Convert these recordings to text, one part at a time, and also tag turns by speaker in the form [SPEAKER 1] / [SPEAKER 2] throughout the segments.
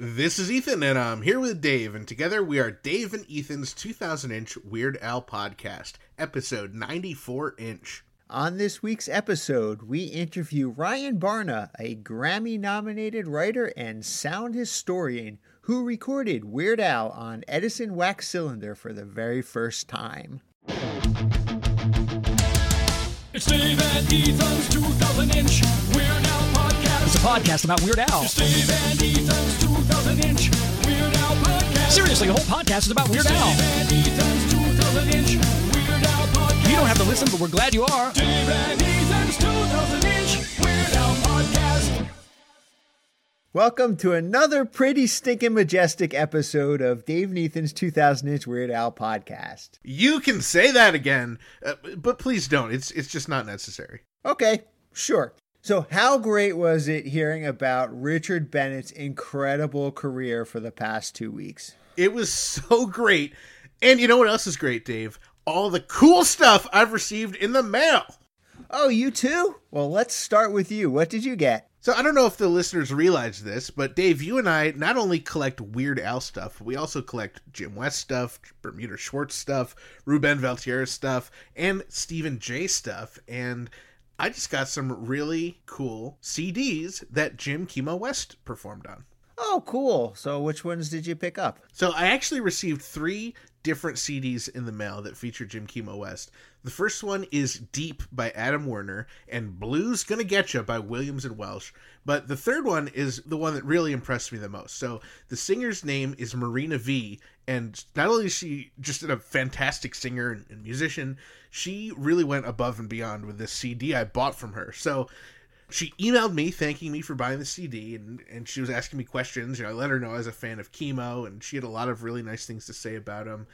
[SPEAKER 1] This is Ethan, and I'm here with Dave, and together we are Dave and Ethan's 2000 inch Weird Al podcast, episode 94 inch.
[SPEAKER 2] On this week's episode, we interview Ryan Barna, a Grammy nominated writer and sound historian who recorded Weird Al on Edison wax cylinder for the very first time.
[SPEAKER 3] It's Dave and Ethan's 2000 inch Weird Al podcast.
[SPEAKER 4] It's a podcast about Weird Al.
[SPEAKER 3] It's and Ethan's 2000 inch Weird Al podcast.
[SPEAKER 4] Seriously, the whole podcast is about Weird
[SPEAKER 3] Dave
[SPEAKER 4] Al.
[SPEAKER 3] and Ethan's 2000 inch Weird Al podcast.
[SPEAKER 4] You don't have to listen, but we're glad you are.
[SPEAKER 3] Dave and Ethan's 2000 inch Weird Al podcast.
[SPEAKER 2] Welcome to another pretty stinking majestic episode of Dave Nathan's 2000 inch Weird Al podcast.
[SPEAKER 1] You can say that again, uh, but please don't. It's it's just not necessary.
[SPEAKER 2] Okay, sure. So, how great was it hearing about Richard Bennett's incredible career for the past two weeks?
[SPEAKER 1] It was so great. And you know what else is great, Dave? All the cool stuff I've received in the mail.
[SPEAKER 2] Oh, you too? Well, let's start with you. What did you get?
[SPEAKER 1] So I don't know if the listeners realize this, but Dave, you and I not only collect Weird Al stuff, we also collect Jim West stuff, Bermuda Schwartz stuff, Ruben Valtierra stuff, and Stephen J stuff. And I just got some really cool CDs that Jim Kimo West performed on.
[SPEAKER 2] Oh, cool. So, which ones did you pick up?
[SPEAKER 1] So I actually received three different CDs in the mail that feature Jim Kimo West. The first one is Deep by Adam Werner and Blues Gonna Get Ya by Williams and Welsh. But the third one is the one that really impressed me the most. So the singer's name is Marina V, and not only is she just a fantastic singer and musician, she really went above and beyond with this CD I bought from her. So she emailed me thanking me for buying the CD and, and she was asking me questions. You know, I let her know I was a fan of Kimo and she had a lot of really nice things to say about him.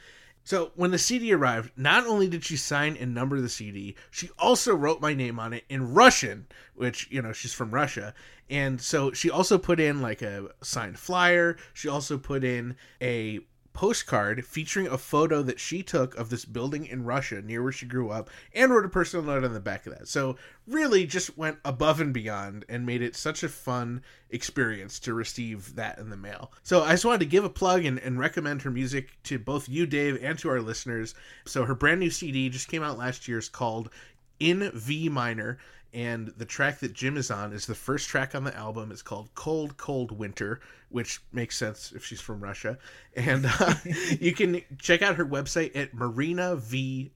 [SPEAKER 1] So when the CD arrived, not only did she sign and number the CD, she also wrote my name on it in Russian, which, you know, she's from Russia. And so she also put in like a signed flyer. She also put in a postcard featuring a photo that she took of this building in Russia near where she grew up and wrote a personal note on the back of that. So really just went above and beyond and made it such a fun experience to receive that in the mail. So I just wanted to give a plug and, and recommend her music to both you, Dave, and to our listeners. So her brand new CD just came out last year. is called In V Minor and the track that Jim is on is the first track on the album. It's called Cold Cold Winter, which makes sense if she's from Russia. And uh, you can check out her website at marinav.com.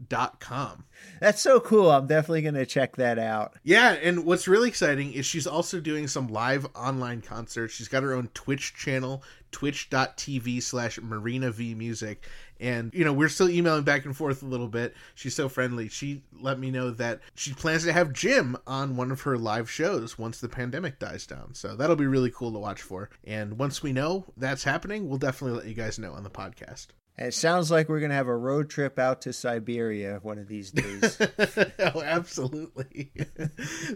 [SPEAKER 2] That's so cool. I'm definitely going to check that out.
[SPEAKER 1] Yeah, and what's really exciting is she's also doing some live online concerts. She's got her own Twitch channel, twitch.tv slash marina v music and you know we're still emailing back and forth a little bit. She's so friendly. She let me know that she plans to have jim on one of her live shows once the pandemic dies down. So that'll be really cool to watch for. And once we know that's happening we'll definitely let you guys know on the podcast.
[SPEAKER 2] It sounds like we're going to have a road trip out to Siberia one of these days.
[SPEAKER 1] oh absolutely.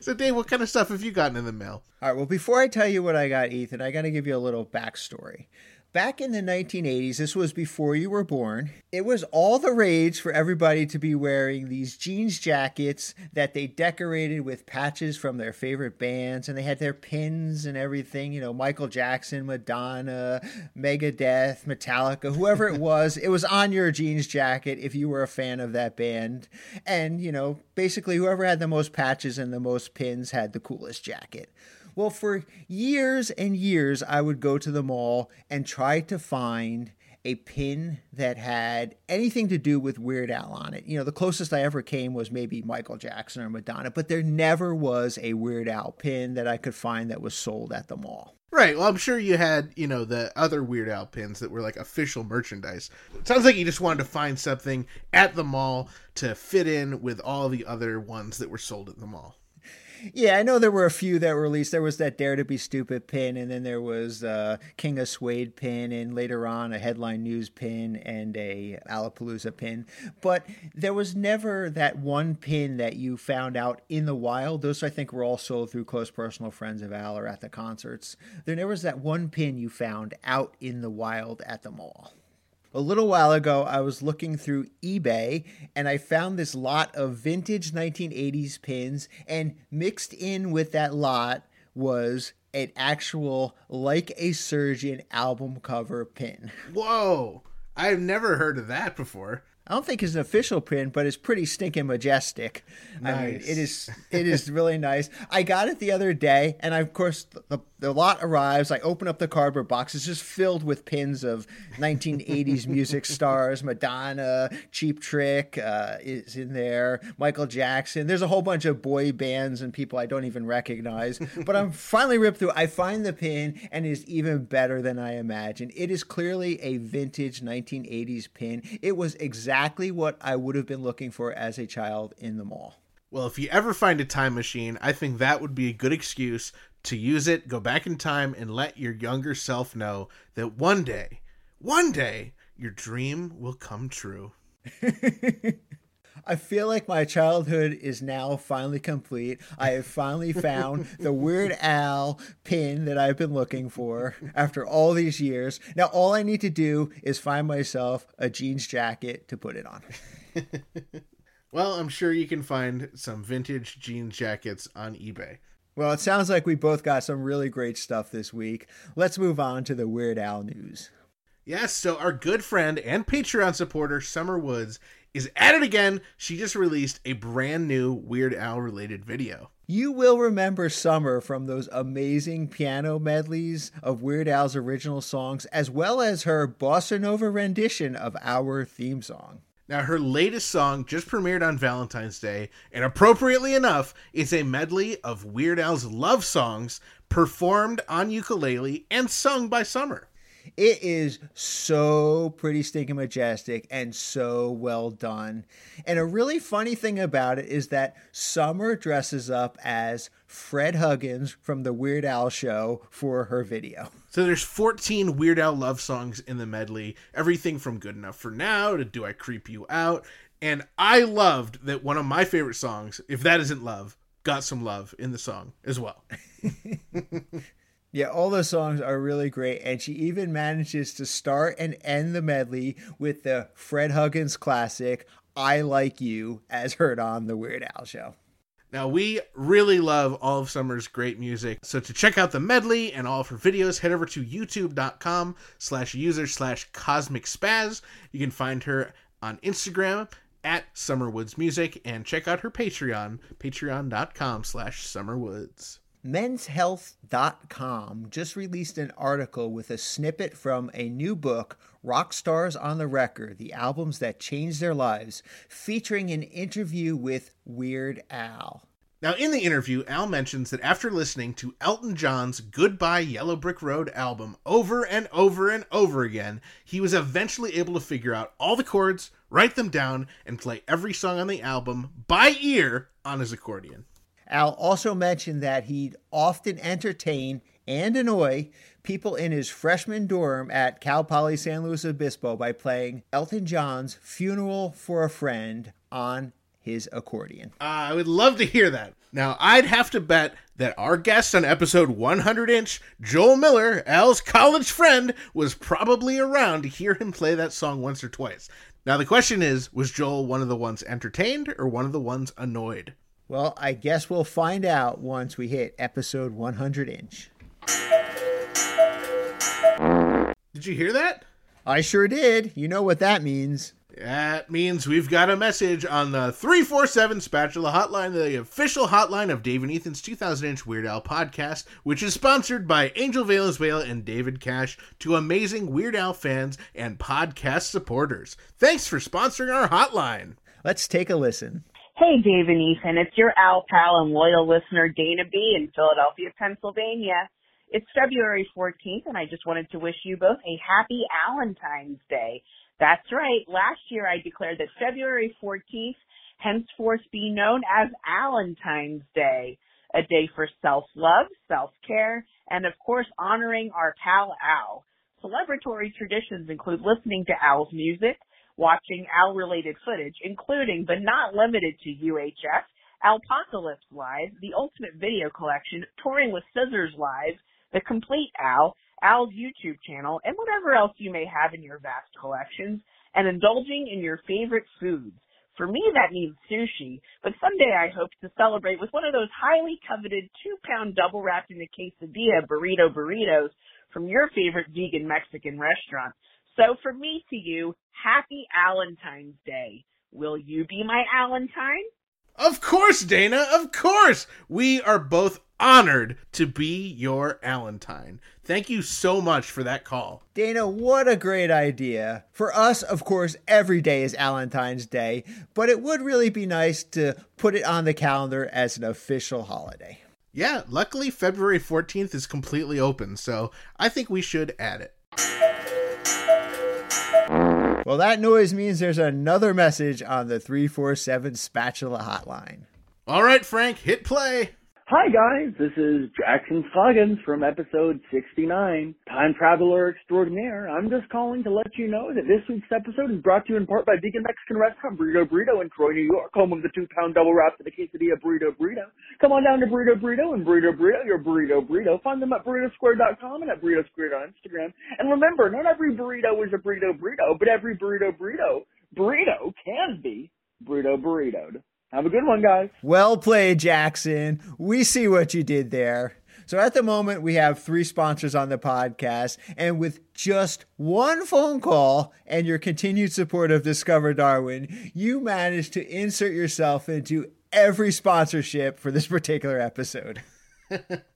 [SPEAKER 1] So dave what kind of stuff have you gotten in the mail?
[SPEAKER 2] All right, well, before I tell you what I got, Ethan, I got to give you a little backstory. Back in the 1980s, this was before you were born, it was all the rage for everybody to be wearing these jeans jackets that they decorated with patches from their favorite bands, and they had their pins and everything. You know, Michael Jackson, Madonna, Megadeth, Metallica, whoever it was, it was on your jeans jacket if you were a fan of that band. And, you know, basically, whoever had the most patches and the most pins had the coolest jacket. Well, for years and years, I would go to the mall and try to find a pin that had anything to do with Weird Al on it. You know, the closest I ever came was maybe Michael Jackson or Madonna, but there never was a Weird Al pin that I could find that was sold at the mall.
[SPEAKER 1] Right. Well, I'm sure you had, you know, the other Weird Al pins that were like official merchandise. It sounds like you just wanted to find something at the mall to fit in with all the other ones that were sold at the mall.
[SPEAKER 2] Yeah, I know there were a few that were released. There was that Dare to Be Stupid pin, and then there was uh, King of Suede pin, and later on a Headline News pin and a Alapalooza pin. But there was never that one pin that you found out in the wild. Those I think were all sold through close personal friends of Al or at the concerts. There never was that one pin you found out in the wild at the mall. A little while ago, I was looking through eBay and I found this lot of vintage 1980s pins, and mixed in with that lot was an actual like a surgeon album cover pin.
[SPEAKER 1] Whoa. I've never heard of that before.
[SPEAKER 2] I don't think it's an official pin, but it's pretty stinking majestic. I mean,
[SPEAKER 1] Nice.
[SPEAKER 2] it is it is really nice. I got it the other day, and I, of course the, the lot arrives. I open up the cardboard box; it's just filled with pins of 1980s music stars. Madonna, Cheap Trick uh, is in there. Michael Jackson. There's a whole bunch of boy bands and people I don't even recognize. but I'm finally ripped through. I find the pin, and it is even better than I imagined. It is clearly a vintage 1980s pin. It was exactly what I would have been looking for as a child in the mall.
[SPEAKER 1] Well, if you ever find a time machine, I think that would be a good excuse to use it, go back in time, and let your younger self know that one day, one day, your dream will come true.
[SPEAKER 2] I feel like my childhood is now finally complete. I have finally found the Weird Al pin that I've been looking for after all these years. Now, all I need to do is find myself a jeans jacket to put it on.
[SPEAKER 1] Well, I'm sure you can find some vintage jean jackets on eBay.
[SPEAKER 2] Well, it sounds like we both got some really great stuff this week. Let's move on to the Weird Al news.
[SPEAKER 1] Yes, so our good friend and Patreon supporter, Summer Woods, is at it again. She just released a brand new Weird Al related video.
[SPEAKER 2] You will remember Summer from those amazing piano medleys of Weird Al's original songs, as well as her bossa nova rendition of our theme song.
[SPEAKER 1] Now, her latest song just premiered on Valentine's Day, and appropriately enough, it's a medley of Weird Al's love songs performed on ukulele and sung by Summer.
[SPEAKER 2] It is so pretty stinking majestic and so well done. And a really funny thing about it is that Summer dresses up as Fred Huggins from the Weird Al show for her video.
[SPEAKER 1] So there's 14 Weird Al love songs in the medley, everything from Good Enough for Now to Do I Creep You Out. And I loved that one of my favorite songs, if that isn't love, got some love in the song as well.
[SPEAKER 2] Yeah, all the songs are really great, and she even manages to start and end the medley with the Fred Huggins classic "I Like You" as heard on the Weird Al show.
[SPEAKER 1] Now, we really love all of Summer's great music. So to check out the medley and all of her videos, head over to youtube.com slash user slash cosmic spaz. You can find her on Instagram at Summerwoods Music and check out her Patreon, patreon.com slash summerwoods.
[SPEAKER 2] Men'sHealth.com just released an article with a snippet from a new book, Rock Stars on the Record The Albums That Changed Their Lives, featuring an interview with Weird Al.
[SPEAKER 1] Now, in the interview, Al mentions that after listening to Elton John's Goodbye Yellow Brick Road album over and over and over again, he was eventually able to figure out all the chords, write them down, and play every song on the album by ear on his accordion.
[SPEAKER 2] Al also mentioned that he'd often entertain and annoy people in his freshman dorm at Cal Poly San Luis Obispo by playing Elton John's Funeral for a Friend on his accordion.
[SPEAKER 1] Uh, I would love to hear that. Now, I'd have to bet that our guest on episode 100 inch, Joel Miller, Al's college friend, was probably around to hear him play that song once or twice. Now, the question is was Joel one of the ones entertained or one of the ones annoyed?
[SPEAKER 2] Well, I guess we'll find out once we hit episode 100 inch.
[SPEAKER 1] Did you hear that?
[SPEAKER 2] I sure did. You know what that means.
[SPEAKER 1] That means we've got a message on the 347 Spatula Hotline, the official hotline of Dave and Ethan's 2000 inch Weird Al podcast, which is sponsored by Angel Valenzuela and David Cash to amazing Weird Al fans and podcast supporters. Thanks for sponsoring our hotline.
[SPEAKER 2] Let's take a listen.
[SPEAKER 5] Hey, Dave and Ethan. It's your Al pal and loyal listener, Dana B. in Philadelphia, Pennsylvania. It's February 14th, and I just wanted to wish you both a happy Valentine's Day. That's right. Last year I declared that February 14th henceforth be known as Valentine's Day, a day for self-love, self-care, and of course honoring our pal Al. Celebratory traditions include listening to Al's music, watching Al related footage, including but not limited to UHF, Alpocalypse Live, the Ultimate Video Collection, touring with Scissors Live, the Complete Al, Al's YouTube channel, and whatever else you may have in your vast collections, and indulging in your favorite foods. For me, that means sushi, but someday I hope to celebrate with one of those highly coveted two pound double wrapped in a quesadilla burrito burritos from your favorite vegan Mexican restaurant. So for me to you, happy Valentine's Day. Will you be my Valentine?
[SPEAKER 1] Of course, Dana, of course. We are both honored to be your Valentine. Thank you so much for that call.
[SPEAKER 2] Dana, what a great idea. For us, of course, every day is Valentine's Day, but it would really be nice to put it on the calendar as an official holiday.
[SPEAKER 1] Yeah, luckily February 14th is completely open, so I think we should add it.
[SPEAKER 2] Well, that noise means there's another message on the 347 Spatula hotline.
[SPEAKER 1] All right, Frank, hit play.
[SPEAKER 6] Hi guys, this is Jackson Scoggins from episode 69, Time Traveler Extraordinaire. I'm just calling to let you know that this week's episode is brought to you in part by Vegan Mexican Restaurant Burrito Burrito in Troy, New York, home of the two pound double wrap to the quesadilla Burrito Burrito. Come on down to Burrito Burrito and Burrito Burrito, your Burrito Burrito. Find them at burritosquare.com and at Burrito Squared on Instagram. And remember, not every burrito is a burrito burrito, but every burrito burrito, burrito can be burrito burritoed. Have a good one, guys.
[SPEAKER 2] Well played, Jackson. We see what you did there. So at the moment, we have three sponsors on the podcast, and with just one phone call and your continued support of Discover Darwin, you managed to insert yourself into every sponsorship for this particular episode.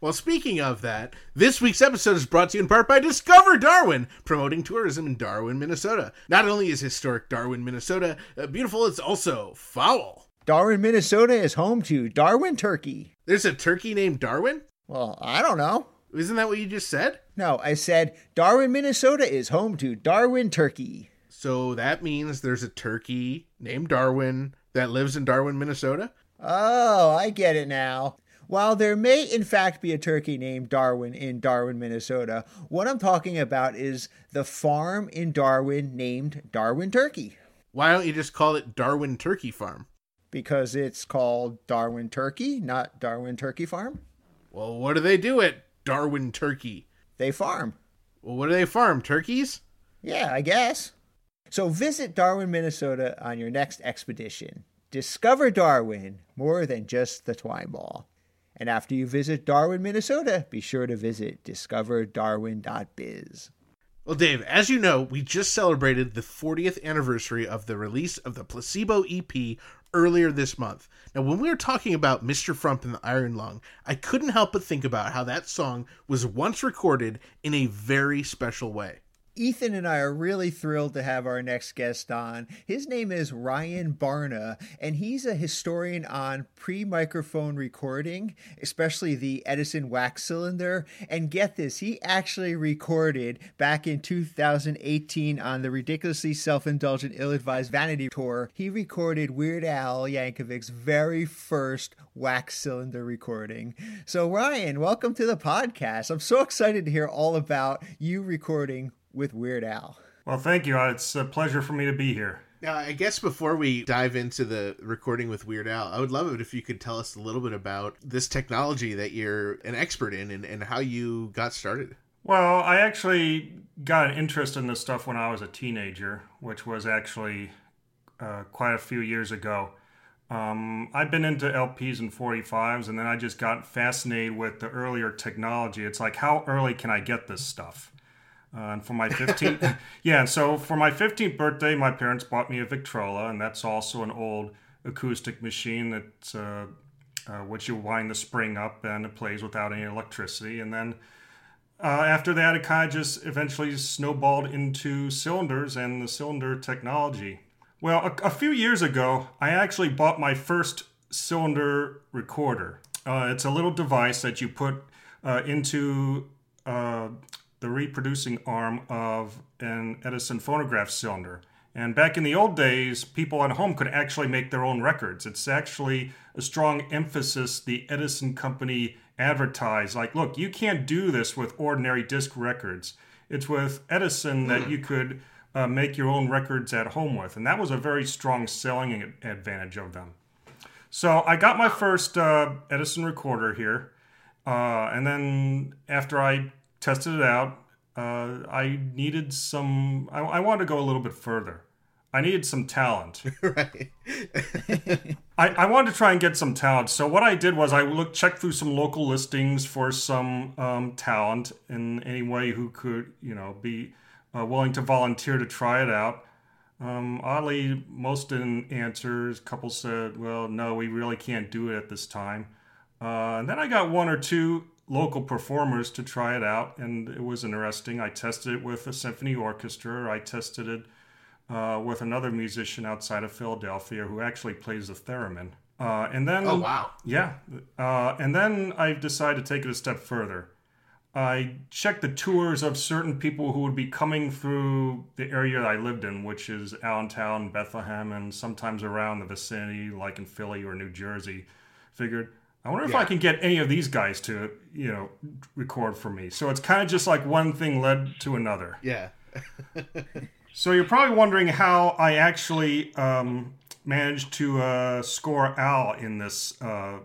[SPEAKER 1] Well, speaking of that, this week's episode is brought to you in part by Discover Darwin, promoting tourism in Darwin, Minnesota. Not only is historic Darwin, Minnesota uh, beautiful, it's also foul.
[SPEAKER 2] Darwin, Minnesota is home to Darwin Turkey.
[SPEAKER 1] There's a turkey named Darwin?
[SPEAKER 2] Well, I don't know.
[SPEAKER 1] Isn't that what you just said?
[SPEAKER 2] No, I said Darwin, Minnesota is home to Darwin Turkey.
[SPEAKER 1] So that means there's a turkey named Darwin that lives in Darwin, Minnesota?
[SPEAKER 2] Oh, I get it now. While there may in fact be a turkey named Darwin in Darwin, Minnesota, what I'm talking about is the farm in Darwin named Darwin Turkey
[SPEAKER 1] Why don't you just call it Darwin Turkey Farm?
[SPEAKER 2] because it's called Darwin Turkey, not Darwin Turkey Farm.
[SPEAKER 1] Well, what do they do at Darwin Turkey?
[SPEAKER 2] They farm.
[SPEAKER 1] Well, what do they farm? Turkeys?
[SPEAKER 2] Yeah, I guess. So visit Darwin, Minnesota on your next expedition. Discover Darwin more than just the twine ball. And after you visit Darwin, Minnesota, be sure to visit discoverdarwin.biz.
[SPEAKER 1] Well, Dave, as you know, we just celebrated the 40th anniversary of the release of the Placebo EP earlier this month. Now, when we were talking about Mr. Frump in the Iron Lung, I couldn't help but think about how that song was once recorded in a very special way.
[SPEAKER 2] Ethan and I are really thrilled to have our next guest on. His name is Ryan Barna, and he's a historian on pre microphone recording, especially the Edison wax cylinder. And get this, he actually recorded back in 2018 on the ridiculously self indulgent, ill advised Vanity Tour. He recorded Weird Al Yankovic's very first wax cylinder recording. So, Ryan, welcome to the podcast. I'm so excited to hear all about you recording with Weird Al.
[SPEAKER 7] Well, thank you. Uh, It's a pleasure for me to be here.
[SPEAKER 1] Now, I guess before we dive into the recording with Weird Al, I would love it if you could tell us a little bit about this technology that you're an expert in and, and how you got started.
[SPEAKER 7] Well, I actually got an interest in this stuff when I was a teenager, which was actually uh, quite a few years ago. Um, I've been into LPs and 45s, and then I just got fascinated with the earlier technology. It's like, how early can I get this stuff? Uh, and for my 15th, yeah, and so for my 15th birthday, my parents bought me a Victrola, and that's also an old acoustic machine that's uh, uh, which you wind the spring up and it plays without any electricity. And then uh, after that, it kind of just eventually snowballed into cylinders and the cylinder technology. Well, a, a few years ago, I actually bought my first cylinder recorder. Uh, it's a little device that you put uh, into uh, the reproducing arm of an Edison phonograph cylinder. And back in the old days, people at home could actually make their own records. It's actually a strong emphasis the Edison company advertised. Like, look, you can't do this with ordinary disc records. It's with Edison that you could uh, make your own records at home with. And that was a very strong selling advantage of them. So I got my first uh, Edison recorder here. Uh, and then after I tested it out, uh, I needed some, I, I wanted to go a little bit further. I needed some talent.
[SPEAKER 1] right.
[SPEAKER 7] I, I wanted to try and get some talent. So what I did was I looked checked through some local listings for some um, talent in any way who could you know be uh, willing to volunteer to try it out. Um, oddly, most didn't answer. A couple said, "Well, no, we really can't do it at this time." Uh, and then I got one or two local performers to try it out, and it was interesting. I tested it with a symphony orchestra. I tested it uh, with another musician outside of Philadelphia who actually plays the theremin. Uh, and then,
[SPEAKER 1] Oh, wow.
[SPEAKER 7] yeah, uh, and then I decided to take it a step further. I checked the tours of certain people who would be coming through the area I lived in, which is Allentown, Bethlehem, and sometimes around the vicinity, like in Philly or New Jersey. Figured, I wonder if I can get any of these guys to, you know, record for me. So it's kind of just like one thing led to another.
[SPEAKER 1] Yeah.
[SPEAKER 7] So you're probably wondering how I actually um, managed to uh, score Al in this uh,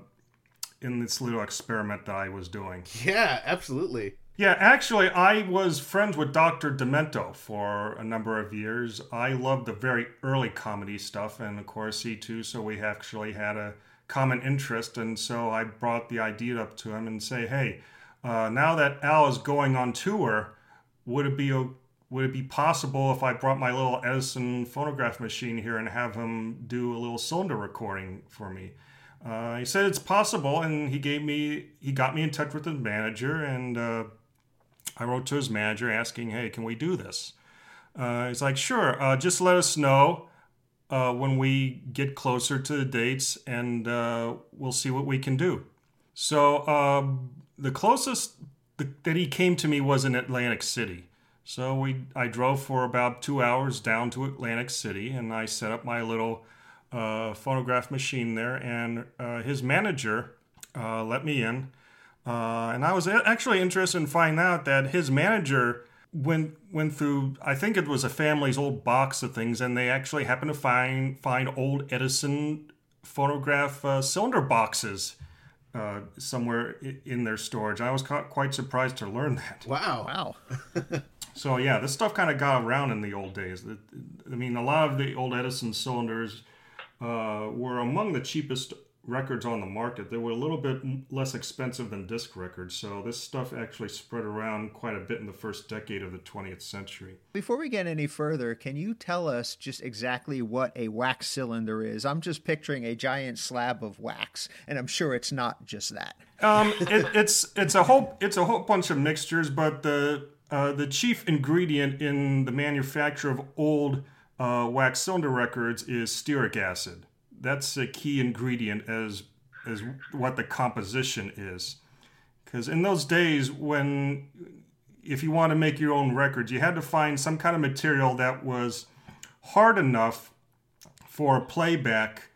[SPEAKER 7] in this little experiment that I was doing.
[SPEAKER 1] Yeah, absolutely.
[SPEAKER 7] Yeah, actually, I was friends with Dr. Demento for a number of years. I loved the very early comedy stuff, and of course, he too. So we actually had a common interest, and so I brought the idea up to him and say, "Hey, uh, now that Al is going on tour, would it be would it be possible if I brought my little Edison phonograph machine here and have him do a little cylinder recording for me?" Uh, he said it's possible, and he gave me he got me in touch with his manager, and uh, I wrote to his manager asking, "Hey, can we do this?" Uh, he's like, "Sure, uh, just let us know uh, when we get closer to the dates, and uh, we'll see what we can do." So um, the closest th- that he came to me was in Atlantic City. So we I drove for about two hours down to Atlantic City, and I set up my little uh, phonograph machine there, and uh, his manager uh, let me in. And I was actually interested in finding out that his manager went went through. I think it was a family's old box of things, and they actually happened to find find old Edison phonograph uh, cylinder boxes uh, somewhere in their storage. I was ca- quite surprised to learn that.
[SPEAKER 1] Wow.
[SPEAKER 2] Wow.
[SPEAKER 7] So yeah, this stuff kind of got around in the old days. I mean, a lot of the old Edison cylinders uh, were among the cheapest records on the market. They were a little bit less expensive than disc records. So this stuff actually spread around quite a bit in the first decade of the 20th century.
[SPEAKER 2] Before we get any further, can you tell us just exactly what a wax cylinder is? I'm just picturing a giant slab of wax, and I'm sure it's not just that.
[SPEAKER 7] Um, it, it's it's a whole it's a whole bunch of mixtures, but the uh, the chief ingredient in the manufacture of old uh, wax cylinder records is stearic acid. That's a key ingredient as as what the composition is. Because in those days, when if you want to make your own records, you had to find some kind of material that was hard enough for playback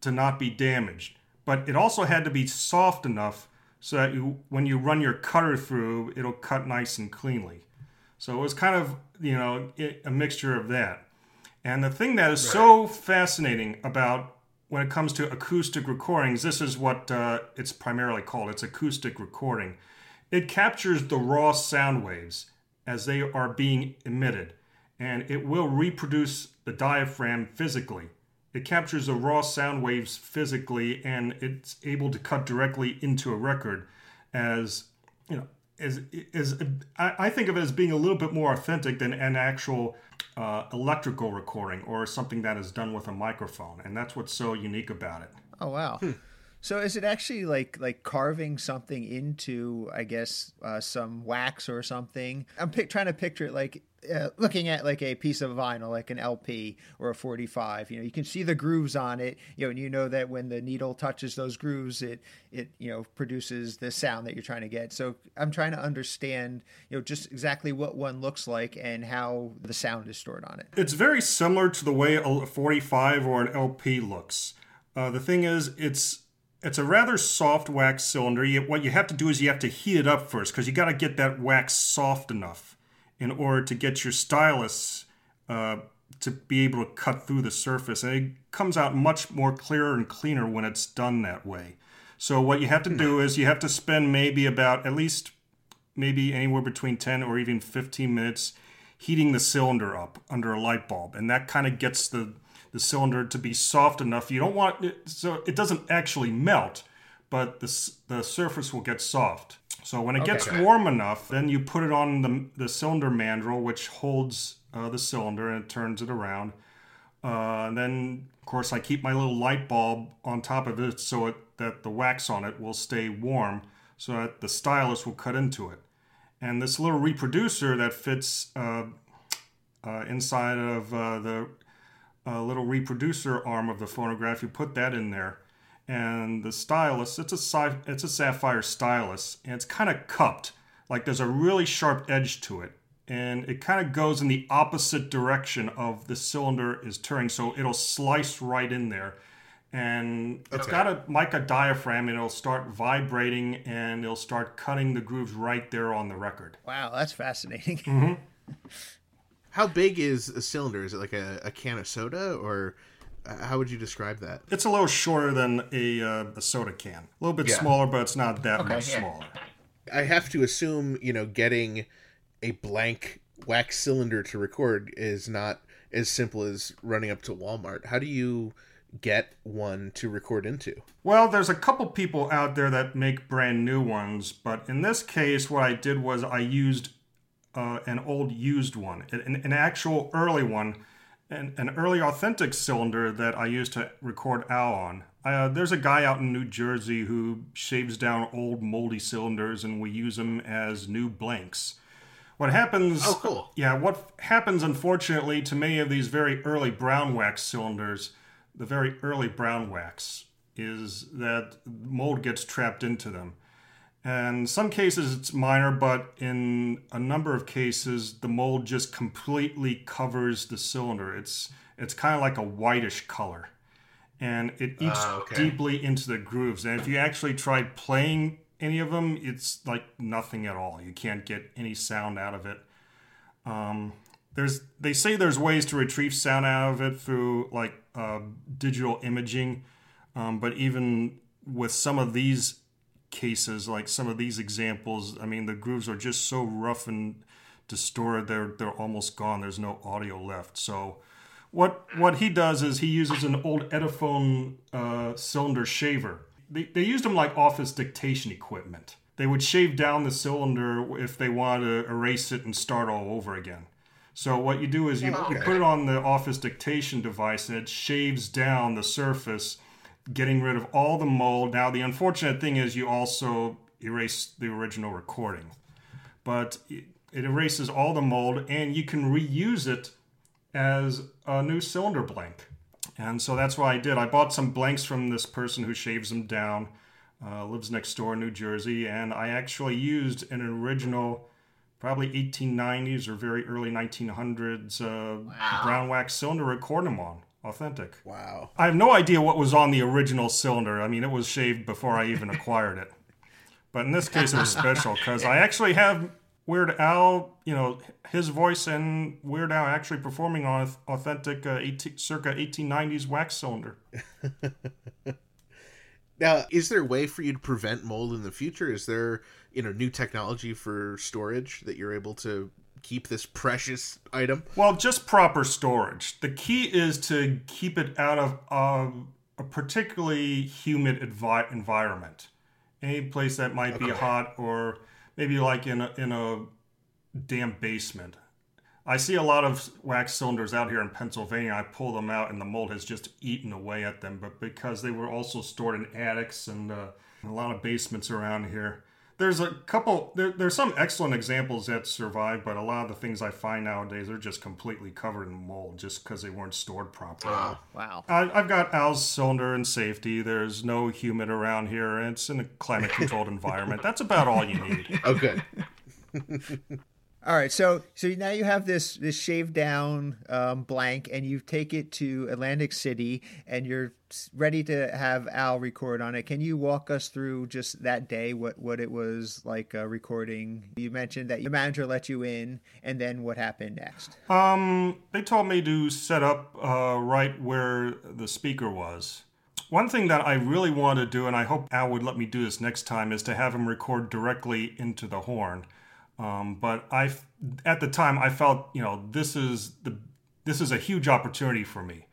[SPEAKER 7] to not be damaged. But it also had to be soft enough so that you, when you run your cutter through, it'll cut nice and cleanly. So it was kind of, you know, a mixture of that. And the thing that is so fascinating about when it comes to acoustic recordings, this is what uh, it's primarily called. It's acoustic recording. It captures the raw sound waves as they are being emitted, and it will reproduce the diaphragm physically. It captures the raw sound waves physically, and it's able to cut directly into a record as you know as is I I think of it as being a little bit more authentic than an actual uh, electrical recording or something that is done with a microphone, and that's what's so unique about it.
[SPEAKER 2] Oh wow. So is it actually like like carving something into I guess uh, some wax or something? I'm pic- trying to picture it like uh, looking at like a piece of vinyl, like an LP or a 45. You know, you can see the grooves on it. You know, and you know that when the needle touches those grooves, it it you know produces the sound that you're trying to get. So I'm trying to understand you know just exactly what one looks like and how the sound is stored on it.
[SPEAKER 7] It's very similar to the way a 45 or an LP looks. Uh, the thing is, it's it's a rather soft wax cylinder. You, what you have to do is you have to heat it up first because you got to get that wax soft enough in order to get your stylus uh, to be able to cut through the surface. And it comes out much more clearer and cleaner when it's done that way. So what you have to do is you have to spend maybe about at least maybe anywhere between 10 or even 15 minutes heating the cylinder up under a light bulb, and that kind of gets the the cylinder to be soft enough. You don't want it so it doesn't actually melt, but the the surface will get soft. So when it gets warm enough, then you put it on the the cylinder mandrel, which holds uh, the cylinder and it turns it around. Uh, and then, of course, I keep my little light bulb on top of it so it, that the wax on it will stay warm, so that the stylus will cut into it. And this little reproducer that fits uh, uh, inside of uh, the uh, little reproducer arm of the phonograph, you put that in there. And the stylus, it's a it's a sapphire stylus, and it's kind of cupped, like there's a really sharp edge to it and it kind of goes in the opposite direction of the cylinder is turning so it'll slice right in there and it's got a mica diaphragm and it'll start vibrating and it'll start cutting the grooves right there on the record
[SPEAKER 2] Wow, that's fascinating.
[SPEAKER 1] Mm-hmm. How big is a cylinder? Is it like a, a can of soda, or how would you describe that?
[SPEAKER 7] it's a little shorter than a, uh, a soda can a little bit
[SPEAKER 1] Yeah.
[SPEAKER 7] smaller but it's not that much
[SPEAKER 2] yeah.
[SPEAKER 7] smaller
[SPEAKER 1] I have to assume, you know, getting a blank wax cylinder to record is not as simple as running up to Walmart. How do you get one to record into?
[SPEAKER 7] Well, there's a couple people out there that make brand new ones, but in this case, what I did was I used uh, an old used one, an, an actual early one, an, an early authentic cylinder that I used to record Al on. Uh, there's a guy out in New Jersey who shaves down old moldy cylinders, and we use them as new blanks. What happens?
[SPEAKER 1] Oh, cool.
[SPEAKER 7] Yeah, what happens, unfortunately, to many of these very early brown wax cylinders, the very early brown wax, is that mold gets trapped into them. And some cases it's minor, but in a number of cases the mold just completely covers the cylinder. It's it's kind of like a whitish color. And it eats
[SPEAKER 1] Ah, okay.
[SPEAKER 7] deeply into the grooves. And if you actually tried playing any of them, it's like nothing at all. You can't get any sound out of it. Um, there's they say there's ways to retrieve sound out of it through like uh, digital imaging, um, but even with some of these cases, like some of these examples, I mean the grooves are just so rough and distorted they're they're almost gone. There's no audio left. So what what he does is he uses an old Ediphone uh, cylinder shaver. They, they used them like office dictation equipment. They would shave down the cylinder if they wanted to erase it and start all over again. So what you do is you, you put it on the office dictation device and it shaves down the surface, getting rid of all the mold. Now the unfortunate thing is you also erase the original recording, but it, erases all the mold and you can reuse it as a new cylinder blank. And so that's what I did. I bought some blanks from this person who shaves them down, uh, lives next door in New Jersey, and I actually used an original, probably 1890s or very early 1900s uh, brown wax cylinder to record them on. Authentic.
[SPEAKER 1] Wow.
[SPEAKER 7] I have no idea what was on the original cylinder. I mean, it was shaved before I even acquired it. But in this case, it was special because I actually have Weird Al, you know, his voice and Weird Al actually performing on authentic uh, 18, circa 1890s wax cylinder.
[SPEAKER 1] Now, is there a way for you to prevent mold in the future? Is there, you know, new technology for storage that you're able to keep this precious item?
[SPEAKER 7] Well, just proper storage. The key is to keep it out of um, a particularly humid envi- environment. Any place that might be hot or maybe like in a, in a damp basement. I see a lot of wax cylinders out here in Pennsylvania. I pull them out and the mold has just eaten away at them. But because they were also stored in attics and uh, a lot of basements around here, there's a couple. There, there's some excellent examples that survive, but a lot of the things I find nowadays are just completely covered in mold just because they weren't stored properly.
[SPEAKER 2] Wow.
[SPEAKER 7] I, I've got Al's cylinder and safety. There's no humid around here. It's in a climate controlled environment. That's about all you need.
[SPEAKER 1] Oh, good.
[SPEAKER 2] All right, so so now you have this this shaved down um, blank, and you take it to Atlantic City, and you're ready to have Al record on it. Can you walk us through just that day, what what it was like uh, recording? You mentioned that your manager let you in, and then what happened next?
[SPEAKER 7] Um, they told me to set up uh, right where the speaker was. One thing that I really want to do, and I hope Al would let me do this next time, is to have him record directly into the horn. Um, but I, at the time I felt you know this is the this is a huge opportunity for me.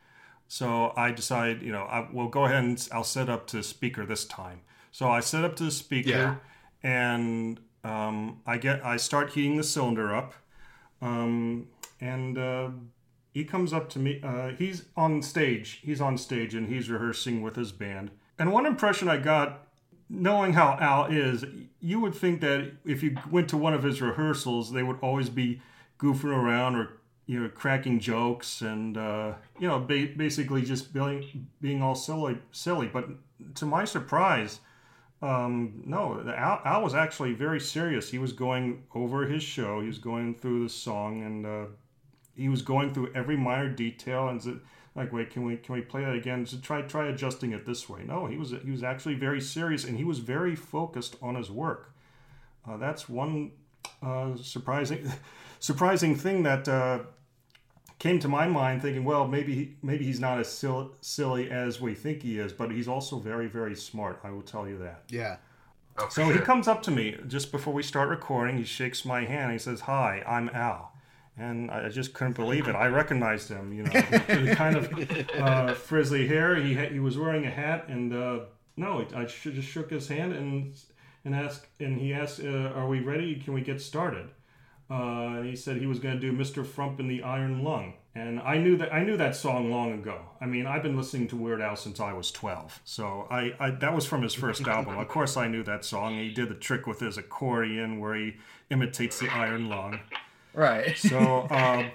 [SPEAKER 7] So I decided, you know, I will go ahead and I'll set up to speaker this time. So I set up to the speaker,
[SPEAKER 1] Yeah.
[SPEAKER 7] and um, I get I start heating the cylinder up, um, and uh, he comes up to me. Uh, he's on stage. He's on stage and he's rehearsing with his band. And one impression I got, knowing how Al is, you would think that if you went to one of his rehearsals, they would always be goofing around or you know cracking jokes and uh, you know ba- basically just being being all silly silly. But to my surprise. Um, no, Al, Al was actually very serious. He was going over his show. He was going through the song, and uh, he was going through every minor detail. And like, wait, can we can we play that again? So try try adjusting it this way. No, he was he was actually very serious, and he was very focused on his work. Uh, that's one uh, surprising surprising thing that uh, came to my mind. Thinking, well, maybe maybe he's not as sil- silly as we think he is, but he's also very very smart. I will tell you that.
[SPEAKER 1] Yeah.
[SPEAKER 7] So he comes up to me just before we start recording. He shakes my hand. He says, "Hi, I'm Al," and I just couldn't believe it. I recognized him. You know, the kind of uh, frizzly hair. He had, he was wearing a hat, and uh, no, I sh- just shook his hand and and asked, and he asked, uh, "Are we ready? Can we get started?" Uh, and he said he was going to do "Mr. Frump in the Iron Lung," and I knew that I knew that song long ago. I mean, I've been listening to Weird Al since I was twelve, so I, I that was from his first album. Of course, I knew that song. He did the trick with his accordion where he imitates the iron lung.
[SPEAKER 2] Right.
[SPEAKER 7] So um,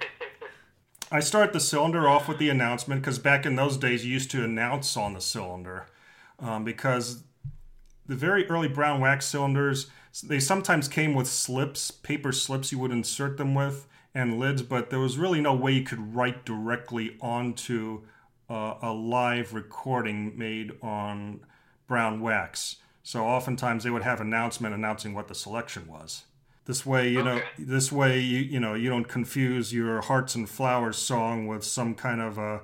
[SPEAKER 7] I start the cylinder off with the announcement because back in those days you used to announce on the cylinder um, because the very early brown wax cylinders they sometimes came with slips, paper slips you would insert them with, and lids, but there was really no way you could write directly onto uh, a live recording made on brown wax. So oftentimes they would have announcement announcing what the selection was. This way, you know, this way you you know you don't confuse your Hearts and Flowers song with some kind of a,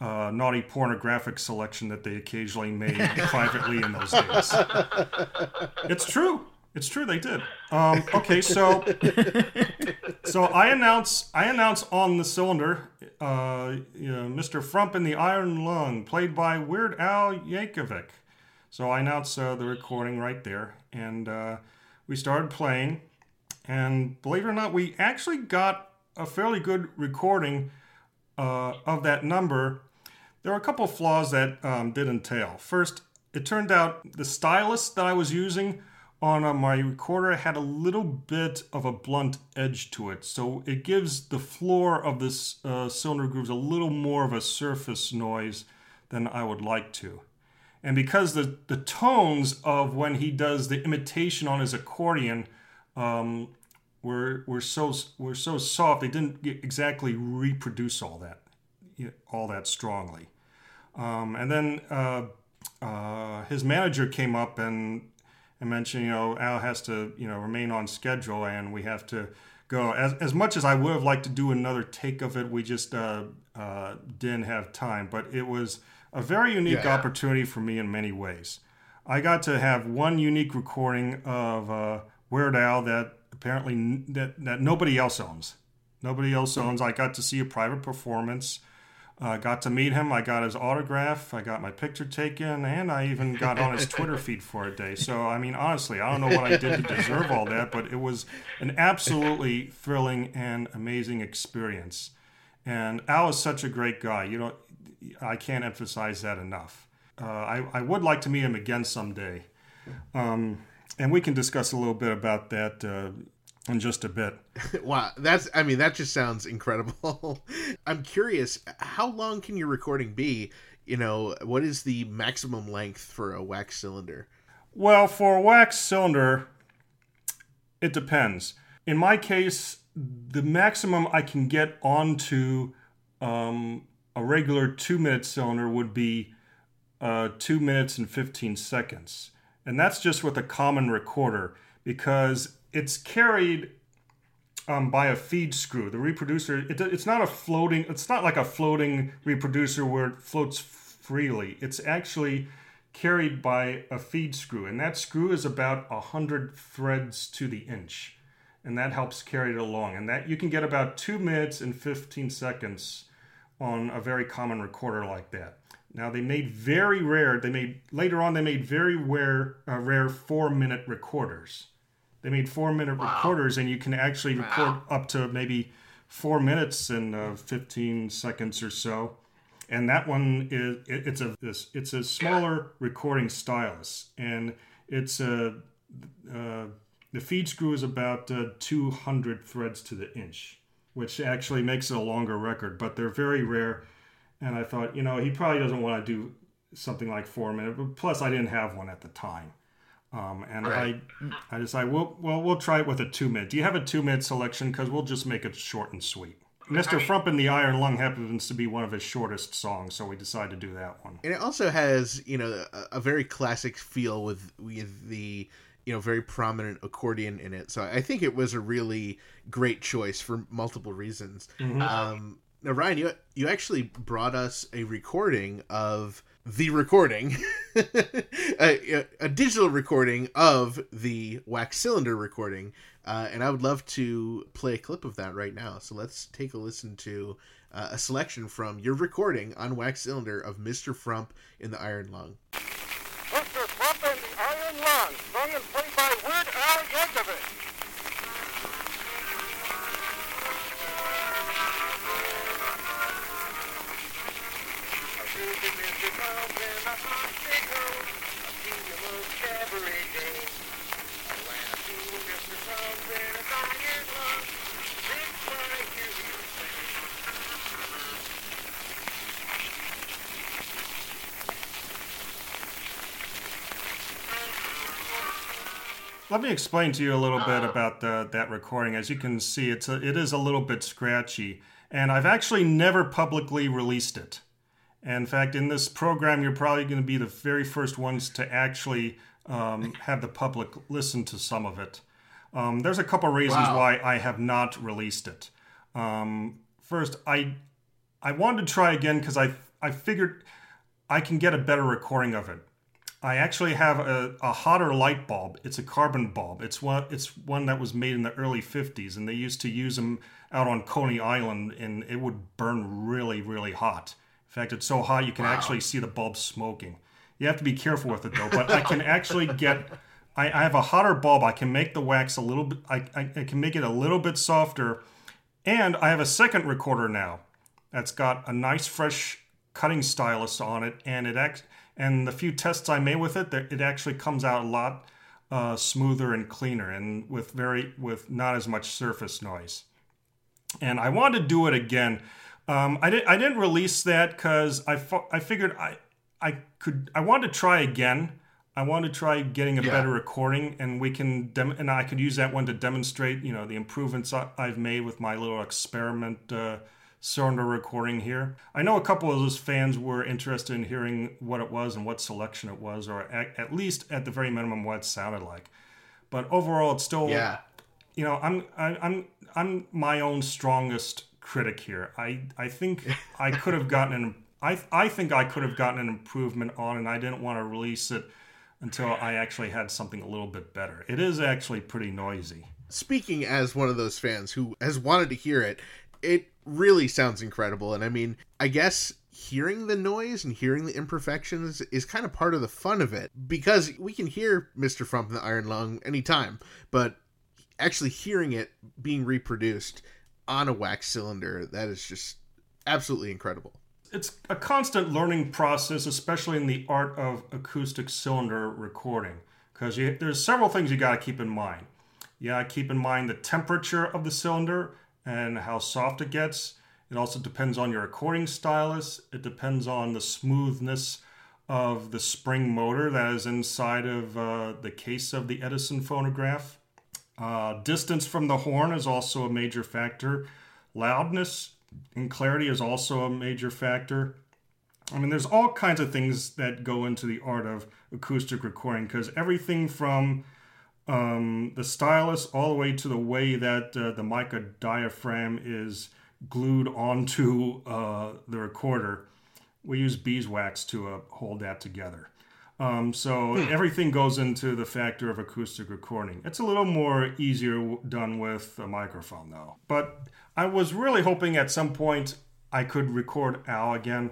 [SPEAKER 7] uh naughty pornographic selection that they occasionally made privately in those days. It's true. It's true. They did. Um, okay, so so I announce I announce on the cylinder, uh, you know, Mr. Frump in the Iron Lung, played by Weird Al Yankovic. So I announce uh, the recording right there, and uh, we started playing. And believe it or not, we actually got a fairly good recording uh, of that number. There were a couple flaws that um, did entail. First, it turned out the stylus that I was using on uh, my recorder had a little bit of a blunt edge to it. So it gives the floor of this uh, cylinder grooves a little more of a surface noise than I would like to. And because the, the tones of when he does the imitation on his accordion um, were, were, so, were so soft, they didn't exactly reproduce all that all that strongly. Um, and then uh, uh, his manager came up and, and mentioned, you know, Al has to, you know, remain on schedule and we have to go. As, as much as I would have liked to do another take of it, we just uh, uh, didn't have time. But it was a very unique
[SPEAKER 1] Yeah.
[SPEAKER 7] opportunity for me in many ways. I got to have one unique recording of uh, Weird Al that apparently that, that nobody else owns. Nobody else owns. I got to see a private performance. Uh, got to meet him. I got his autograph. I got my picture taken, and I even got on his Twitter feed for a day. So, I mean, honestly, I don't know what I did to deserve all that, but it was an absolutely thrilling and amazing experience. And Al is such a great guy. You know, I can't emphasize that enough. Uh, I, I would like to meet him again someday. Um, and we can discuss a little bit about that uh, in just a bit.
[SPEAKER 1] Wow, that's I mean that just sounds incredible. I'm curious, how long can your recording be? You know, what is the maximum length for a wax cylinder?
[SPEAKER 7] Well, for a wax cylinder, it depends. In my case, the maximum I can get onto um, a regular two minute cylinder would be uh, two minutes and 15 seconds. And that's just with a common recorder because it's carried um, by a feed screw. The reproducer, it, it's not a floating, it's not like a floating reproducer where it floats freely. It's actually carried by a feed screw, and that screw is about 100 threads to the inch. and that helps carry it along. And that you can get about two minutes and 15 seconds on a very common recorder like that. Now they made very rare. They made later on. They made very rare, uh, rare four-minute recorders. They made four-minute recorders, and you can actually record up to maybe four minutes and uh, 15 seconds or so. And that one is it, it's a this it's a smaller recording stylus, and it's a uh, the feed screw is about uh, 200 threads to the inch, which actually makes it a longer record. But they're very rare and I thought, you know, he probably doesn't want to do something like four minutes. But plus, I didn't have one at the time, um, and
[SPEAKER 1] Right.
[SPEAKER 7] I, I decided, well, well, we'll try it with a two minute. Do you have a two minute selection? Because we'll just make it short and sweet. Mr. Frump in the Iron Lung happens to be one of his shortest songs, so we decided to do that one.
[SPEAKER 1] and it also has you know a, a very classic feel with with the you know very prominent accordion in it so i think it was a really great choice for multiple reasons um now ryan you you actually brought us a recording of the recording a, a digital recording of the wax cylinder recording uh, and i would love to play a clip of that right now so let's take a listen to uh, a selection from your recording on wax cylinder of mr frump in the iron lung
[SPEAKER 8] Mr. Frump in the Iron Lung,
[SPEAKER 7] me explain to you a little bit about the, that recording. As you can see, it's a, it is a little bit scratchy, and I've actually never publicly released it. In fact, in this program, you're probably going to be the very first ones to actually um, have the public listen to some of it. Um, there's a couple reasons why I have not released it. Um, first, I I wanted to try again because I I figured I can get a better recording of it. I actually have a, a hotter light bulb. It's a carbon bulb. It's one it's one that was made in the early 50s, and they used to use them out on Coney Island, and it would burn really really hot. In fact, it's so hot you can actually see the bulb smoking. You have to be careful with it though. But I can actually get. I, I have a hotter bulb. I can make the wax a little bit. I, I, I can make it a little bit softer, and I have a second recorder now that's got a nice fresh cutting stylus on it, and it act and the few tests I made with it, it actually comes out a lot uh, smoother and cleaner, and with very with not as much surface noise. And I wanted to do it again. Um, I didn't I didn't release that because I fu- I figured I I could I wanted to try again. I wanted to try getting a better recording, and we can dem- and I could use that one to demonstrate, you know, the improvements I- I've made with my little experiment uh, cylinder recording here. I know a couple of those fans were interested in hearing what it was and what selection it was, or at, at least at the very minimum what it sounded like. But overall, it's still
[SPEAKER 1] yeah
[SPEAKER 7] you know i'm I, i'm i'm my own strongest critic here i i think i could have gotten an i i think i could have gotten an improvement on and i didn't want to release it until i actually had something a little bit better it is actually pretty noisy
[SPEAKER 1] speaking as one of those fans who has wanted to hear it, it really sounds incredible. And I mean, I guess hearing the noise and hearing the imperfections is kind of part of the fun of it because we can hear Mr. Frump in the Iron Lung anytime, but actually hearing it being reproduced on a wax cylinder, that is just absolutely incredible.
[SPEAKER 7] it's a constant learning process, especially in the art of acoustic cylinder recording, because there's several things you got to keep in mind. You got to keep in mind the temperature of the cylinder and how soft it gets. It also depends on your recording stylus. It depends on the smoothness of the spring motor that is inside of uh, the case of the Edison phonograph. Uh, distance from the horn is also a major factor. Loudness and clarity is also a major factor. I mean, there's all kinds of things that go into the art of acoustic recording because everything from um, the stylus all the way to the way that uh, the mica diaphragm is glued onto uh, the recorder. We use beeswax to uh, hold that together. Um, so everything goes into the factor of acoustic recording. It's a little more easier done with a microphone, though. But I was really hoping at some point I could record Al again.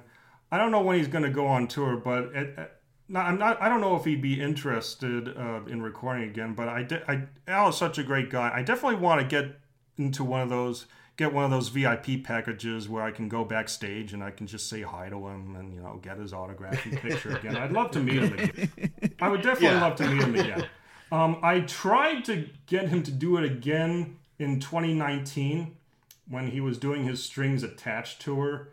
[SPEAKER 7] I don't know when he's going to go on tour, but it, it- not, I'm not. I don't know if he'd be interested uh, in recording again. But I, de- I, Al is such a great guy. I definitely want to get into one of those, get one of those VIP packages where I can go backstage and I can just say hi to him and you know get his autograph and picture again. I'd love to meet him again. I would definitely
[SPEAKER 1] Yeah.
[SPEAKER 7] love to meet him again. Um, I tried to get him to do it again in 2019 when he was doing his Strings Attached tour.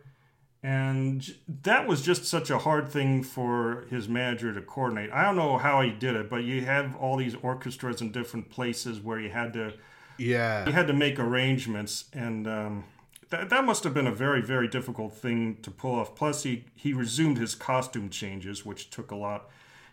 [SPEAKER 7] And that was just such a hard thing for his manager to coordinate. I don't know how he did it, but you have all these orchestras in different places where you had to
[SPEAKER 1] Yeah.
[SPEAKER 7] you had to make arrangements, and um, that that must have been a very very difficult thing to pull off. Plus, he he resumed his costume changes, which took a lot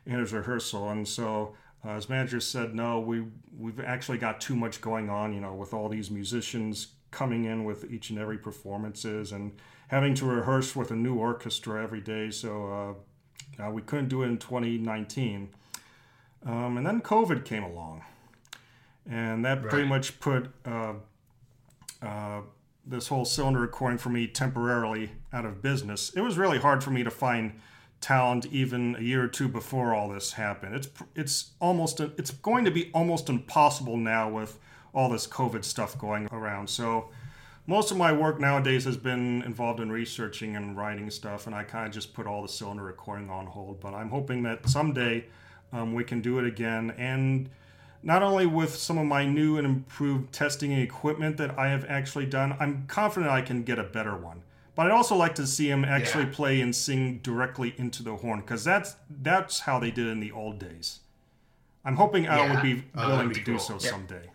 [SPEAKER 7] in his rehearsal, and so. Uh, his manager said, "No, we we've actually got too much going on. You know, with all these musicians coming in with each and every performances, and having to rehearse with a new orchestra every day. So uh, uh, we couldn't do it in 2019. Um, and then COVID came along, and that pretty much put uh, uh, this whole cylinder recording for me temporarily out of business. It was really hard for me to find talent even a year or two before all this happened. It's it's almost it's going to be almost impossible now with all this COVID stuff going around. So most of my work nowadays has been involved in researching and writing stuff, and I kind of just put all the cylinder recording on hold. But I'm hoping that someday um, we can do it again, and not only with some of my new and improved testing equipment that I have actually done, I'm confident I can get a better one. But I'd also like to see him actually
[SPEAKER 1] Yeah.
[SPEAKER 7] play and sing directly into the horn, because that's that's how they did it in the old days. I'm hoping Al
[SPEAKER 1] Yeah.
[SPEAKER 7] would be
[SPEAKER 1] Oh,
[SPEAKER 7] willing
[SPEAKER 1] be
[SPEAKER 7] to do so
[SPEAKER 1] Yeah.
[SPEAKER 7] someday.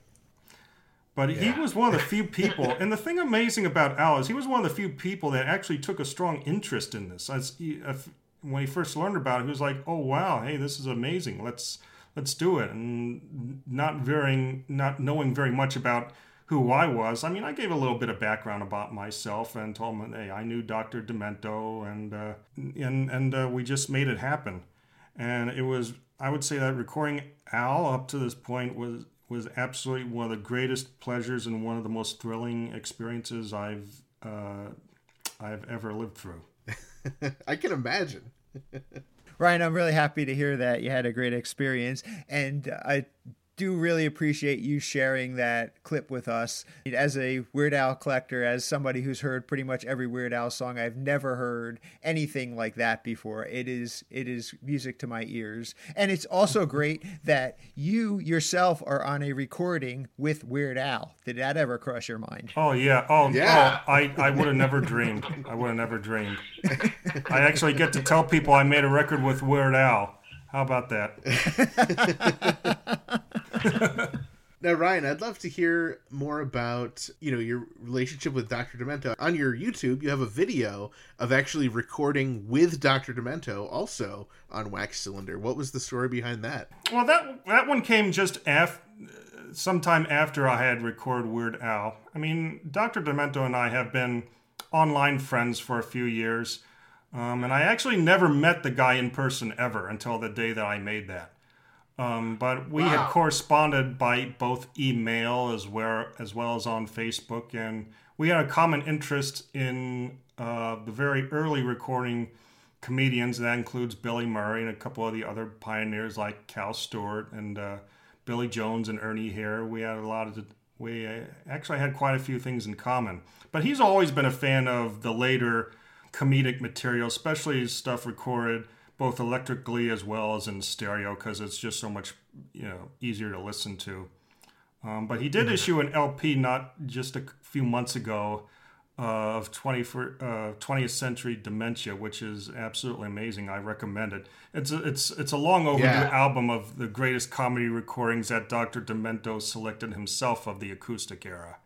[SPEAKER 7] But he was one of the few people, and the thing amazing about Al is he was one of the few people that actually took a strong interest in this. As he, if, when he first learned about it, he was like, "Oh wow, hey, this is amazing. Let's let's do it." And not very, not knowing very much about who I was. I mean, I gave a little bit of background about myself and told him, "Hey, I knew Dr. Demento, and uh, and and uh, we just made it happen." And it was, I would say that recording Al up to this point was was absolutely one of the greatest pleasures and one of the most thrilling experiences I've uh, I've ever lived through.
[SPEAKER 1] I can imagine.
[SPEAKER 2] Ryan, I'm really happy to hear that you had a great experience, and I do really appreciate you sharing that clip with us. As a Weird Al collector, as somebody who's heard pretty much every Weird Al song, I've never heard anything like that before. It is it is music to my ears, and it's also great that you yourself are on a recording with Weird Al. Did that ever cross your mind?
[SPEAKER 7] Oh yeah, oh
[SPEAKER 1] Yeah.
[SPEAKER 7] oh, I I would have never dreamed. I would have never dreamed. I actually get to tell people I made a record with Weird Al. How about that?
[SPEAKER 1] Now, Ryan, I'd love to hear more about you know your relationship with Dr. Demento. On your YouTube, you have a video of actually recording with Dr. Demento, also on Wax Cylinder. What was the story behind that?
[SPEAKER 7] Well, that that one came just af sometime after I had recorded Weird Al. I mean, Dr. Demento and I have been online friends for a few years, um, and I actually never met the guy in person ever until the day that I made that. Um, but we had corresponded by both email as well as well as on Facebook, and we had a common interest in uh, the very early recording comedians. That includes Billy Murray and a couple of the other pioneers like Cal Stewart and uh, Billy Jones and Ernie Hare. We had a lot of we uh, actually had quite a few things in common. But he's always been a fan of the later comedic material, especially stuff recorded both electrically as well as in stereo because it's just so much you know easier to listen to. Um, but he did issue an LP not just a few months ago uh, of 20 for, uh, 20th century dementia, which is absolutely amazing. I recommend it. It's a, it's it's a long overdue
[SPEAKER 1] Yeah.
[SPEAKER 7] album of the greatest comedy recordings that Dr. Demento selected himself of the acoustic era.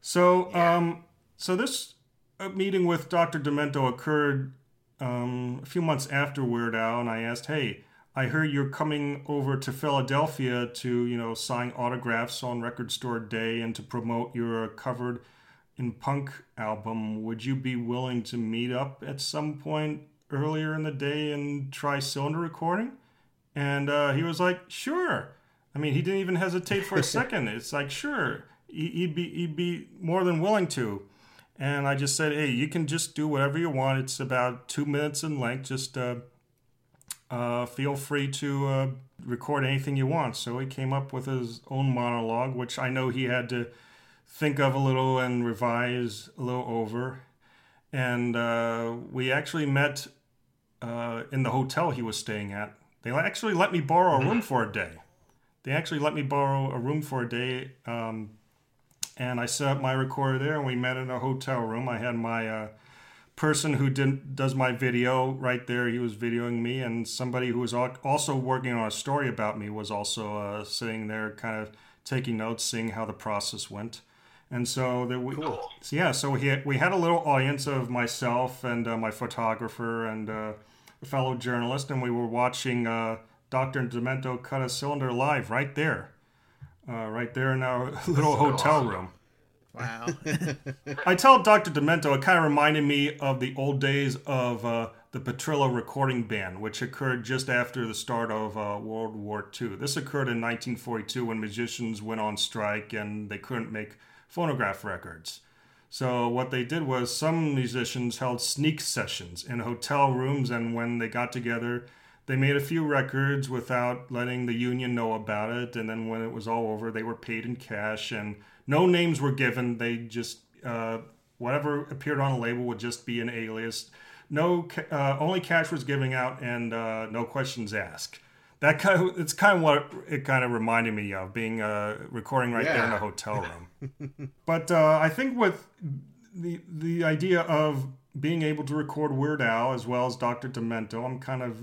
[SPEAKER 7] So um, so this uh, meeting with Dr. Demento occurred um, a few months after Weird Al, and I asked, "Hey, I heard you're coming over to Philadelphia to, you know, sign autographs on Record Store Day and to promote your covered in punk album. Would you be willing to meet up at some point earlier in the day and try cylinder recording?" And uh, he was like, "Sure." I mean, he didn't even hesitate for a second. It's like, "Sure." He'd be he'd be more than willing to. And I just said, "Hey, you can just do whatever you want. It's about two minutes in length. Just uh, uh, feel free to uh, record anything you want." So he came up with his own monologue, which I know he had to think of a little and revise a little over. And uh, we actually met uh, in the hotel he was staying at. They actually let me borrow a room for a day. They actually let me borrow a room for a day. Um, and I set up my recorder there, and we met in a hotel room. I had my uh, person who did does my video right there. He was videoing me, and somebody who was also working on a story about me was also uh, sitting there, kind of taking notes, seeing how the process went. And so there we, so yeah, so we had, we had a little audience of myself and uh, my photographer and uh, a fellow journalist, and we were watching uh, Dr. Demento cut a cylinder live right there, uh, right there in our little hotel room.
[SPEAKER 2] Wow.
[SPEAKER 7] I tell Dr. Demento, it kind of reminded me of the old days of uh, the Petrillo recording ban, which occurred just after the start of uh, World War II. This occurred in 1942 when musicians went on strike and they couldn't make phonograph records. So what they did was some musicians held sneak sessions in hotel rooms, and when they got together, they made a few records without letting the union know about it. And then when it was all over, they were paid in cash, and no names were given. They just uh, whatever appeared on a label would just be an alias. No, uh, only cash was giving out, and uh, no questions asked. That kind of it's kind of what it kind of reminded me of being uh, recording right there in a hotel room. But uh, I think with the the idea of being able to record Weird Al as well as Dr. Demento, I'm kind of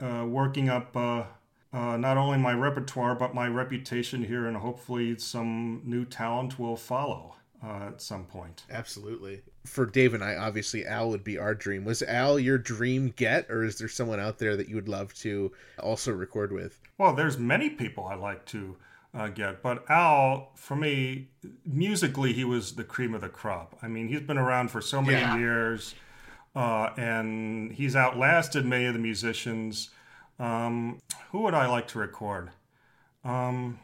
[SPEAKER 7] uh, working up uh, uh, not only my repertoire but my reputation here, and hopefully some new talent will follow uh, at some point.
[SPEAKER 1] Absolutely. For Dave and I, obviously, Al would be our dream. Was Al your dream get, or is there someone out there that you would love to also record with?
[SPEAKER 7] Well, there's many people I like to uh, get, but Al, for me, musically, he was the cream of the crop. I mean, he's been around for so many
[SPEAKER 1] Yeah.
[SPEAKER 7] years, uh, and he's outlasted many of the musicians. Um, who would I like to record? Um,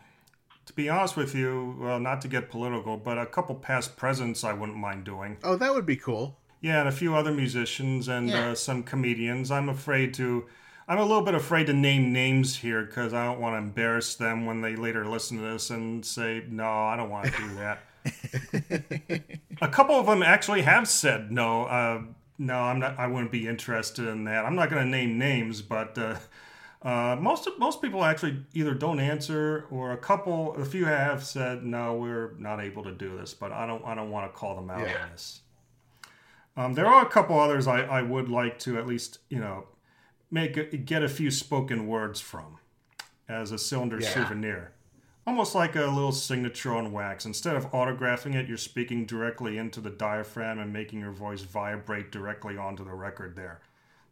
[SPEAKER 7] to be honest with you, well, not to get political, but a couple past presidents I wouldn't mind doing.
[SPEAKER 1] Oh, that would be cool.
[SPEAKER 7] Yeah, and a few other musicians and
[SPEAKER 1] Yeah.
[SPEAKER 7] uh, some comedians. I'm afraid to. I'm a little bit afraid to name names here because I don't want to embarrass them when they later listen to this and say, "No, I don't want to do that." a couple of them actually have said, "No, uh, no, I'm not. I wouldn't be interested in that." I'm not going to name names, but uh, uh, most of, most people actually either don't answer or a couple, a few have said, "No, we're not able to do this," but I don't. I don't want to call them out
[SPEAKER 1] Yeah.
[SPEAKER 7] on this. Um, there are a couple others I, I would like to at least you know make a, get a few spoken words from as a cylinder
[SPEAKER 1] Yeah.
[SPEAKER 7] souvenir, almost like a little signature on wax. Instead of autographing it, you're speaking directly into the diaphragm and making your voice vibrate directly onto the record. There,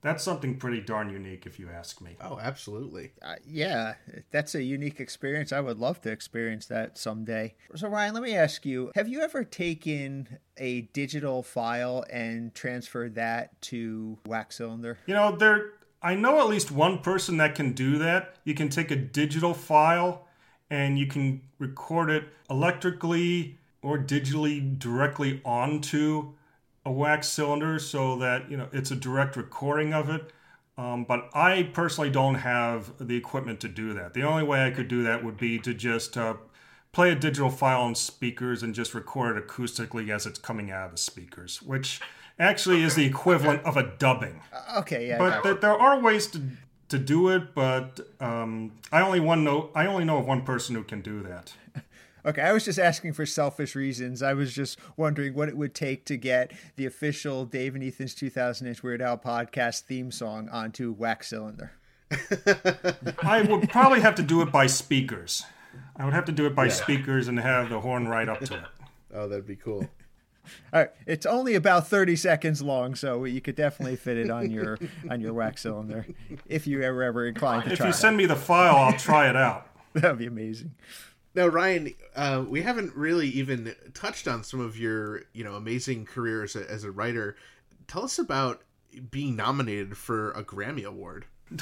[SPEAKER 7] that's something pretty darn unique, if you ask me.
[SPEAKER 1] Oh, absolutely.
[SPEAKER 2] Uh, yeah, that's a unique experience. I would love to experience that someday. So, Ryan, let me ask you have you ever taken a digital file and transferred that to Wax Cylinder?
[SPEAKER 7] You know, there. I know at least one person that can do that. You can take a digital file and you can record it electrically or digitally directly onto a wax cylinder so that you know it's a direct recording of it. Um, but I personally don't have the equipment to do that. The only way I could do that would be to just uh, play a digital file on speakers and just record it acoustically as it's coming out of the speakers, which actually is the equivalent of a dubbing.
[SPEAKER 2] Okay, yeah.
[SPEAKER 7] But th- there are ways to to do it, but um, I only one know I only know of one person who can do that.
[SPEAKER 2] Okay, I was just asking for selfish reasons. I was just wondering what it would take to get the official Dave and Ethan's 2000 Inch Weird Al podcast theme song onto Wax Cylinder.
[SPEAKER 7] I would probably have to do it by speakers. I would have to do it by speakers and have the horn right up to it.
[SPEAKER 1] Oh, that'd be cool.
[SPEAKER 2] All right, it's only about 30 seconds long, so you could definitely fit it on your on your Wax Cylinder if you ever ever inclined to
[SPEAKER 7] If
[SPEAKER 2] try.
[SPEAKER 7] If you
[SPEAKER 2] that.
[SPEAKER 7] send me the file, I'll try it out.
[SPEAKER 2] That'd be amazing.
[SPEAKER 1] Now, Ryan, uh, we haven't really even touched on some of your, you know, amazing career as a, as a writer. Tell us about being nominated for a Grammy Award?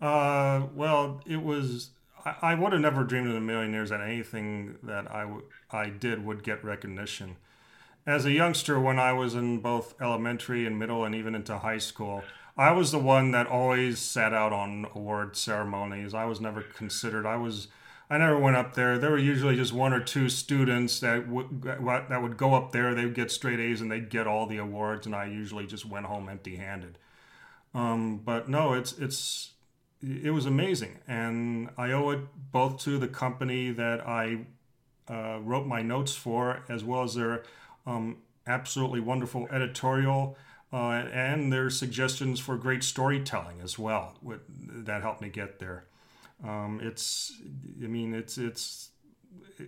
[SPEAKER 7] Uh, well, it was. I, I would have never dreamed in a million years that anything that I, w- I did would get recognition. As a youngster, when I was in both elementary and middle and even into high school, I was the one that always sat out on award ceremonies. I was never considered. I was. I never went up there. There were usually just one or two students that would that would go up there. They would get straight A's and they'd get all the awards, and I usually just went home empty-handed. Um, but no, it's it's it was amazing, and I owe it both to the company that I uh, wrote my notes for, as well as their um, absolutely wonderful editorial uh, and their suggestions for great storytelling as well. That helped me get there. Um, it's, I mean, it's it's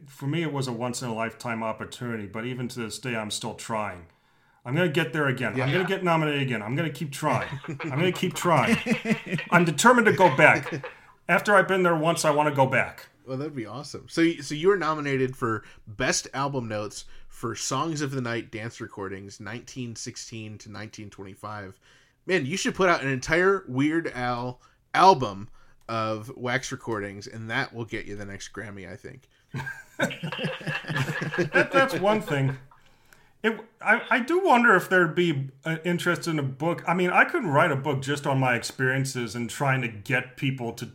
[SPEAKER 7] for me, it was a once in a lifetime opportunity. But even to this day, I'm still trying. I'm going to get there again. I'm going to get nominated again. I'm going to keep trying. I'm going to keep trying. I'm determined to go back. After I've been there once, I want to go back.
[SPEAKER 1] Well, that'd be awesome. So, so you were nominated for best album notes for Songs of the Night dance recordings, 1916 to 1925. Man, you should put out an entire Weird Al album of wax recordings, and that will get you the next Grammy, I think.
[SPEAKER 7] that, that's one thing. It, I, I do wonder if there'd be an interest in a book. I mean, I could write a book just on my experiences and trying to get people to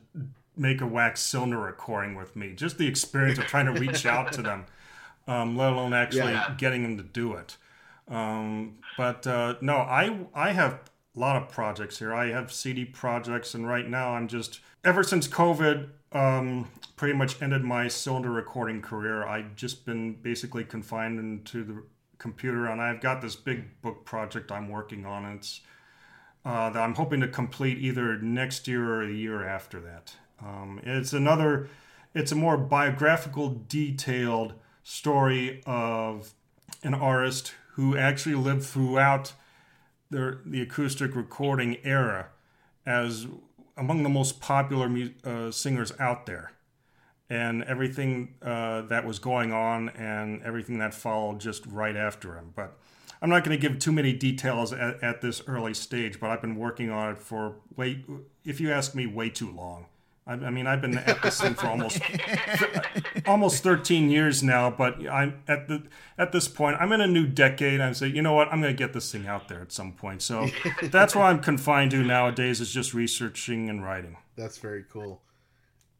[SPEAKER 7] make a wax cylinder recording with me. Just the experience of trying to reach out to them, um, let alone actually
[SPEAKER 1] Yeah.
[SPEAKER 7] getting them to do it. Um, but uh, no, I I have a lot of projects here. I have CD projects, and right now I'm just ever since COVID um, pretty much ended my cylinder recording career. I've just been basically confined into the computer, and I've got this big book project I'm working on. It's uh, that I'm hoping to complete either next year or the year after that. Um, it's another, it's a more biographical, detailed story of an artist who actually lived throughout the, the acoustic recording era as among the most popular mu- uh, singers out there. And everything uh, that was going on and everything that followed just right after him. But I'm not going to give too many details at, at this early stage, but I've been working on it for way, if you ask me, way too long. I, I mean, I've been at this thing for almost almost 13 years now, but I'm at the at this point, I'm in a new decade. I'm say, you know what, I'm going to get this thing out there at some point. So that's what I'm confined to nowadays is just researching and writing.
[SPEAKER 1] That's very cool.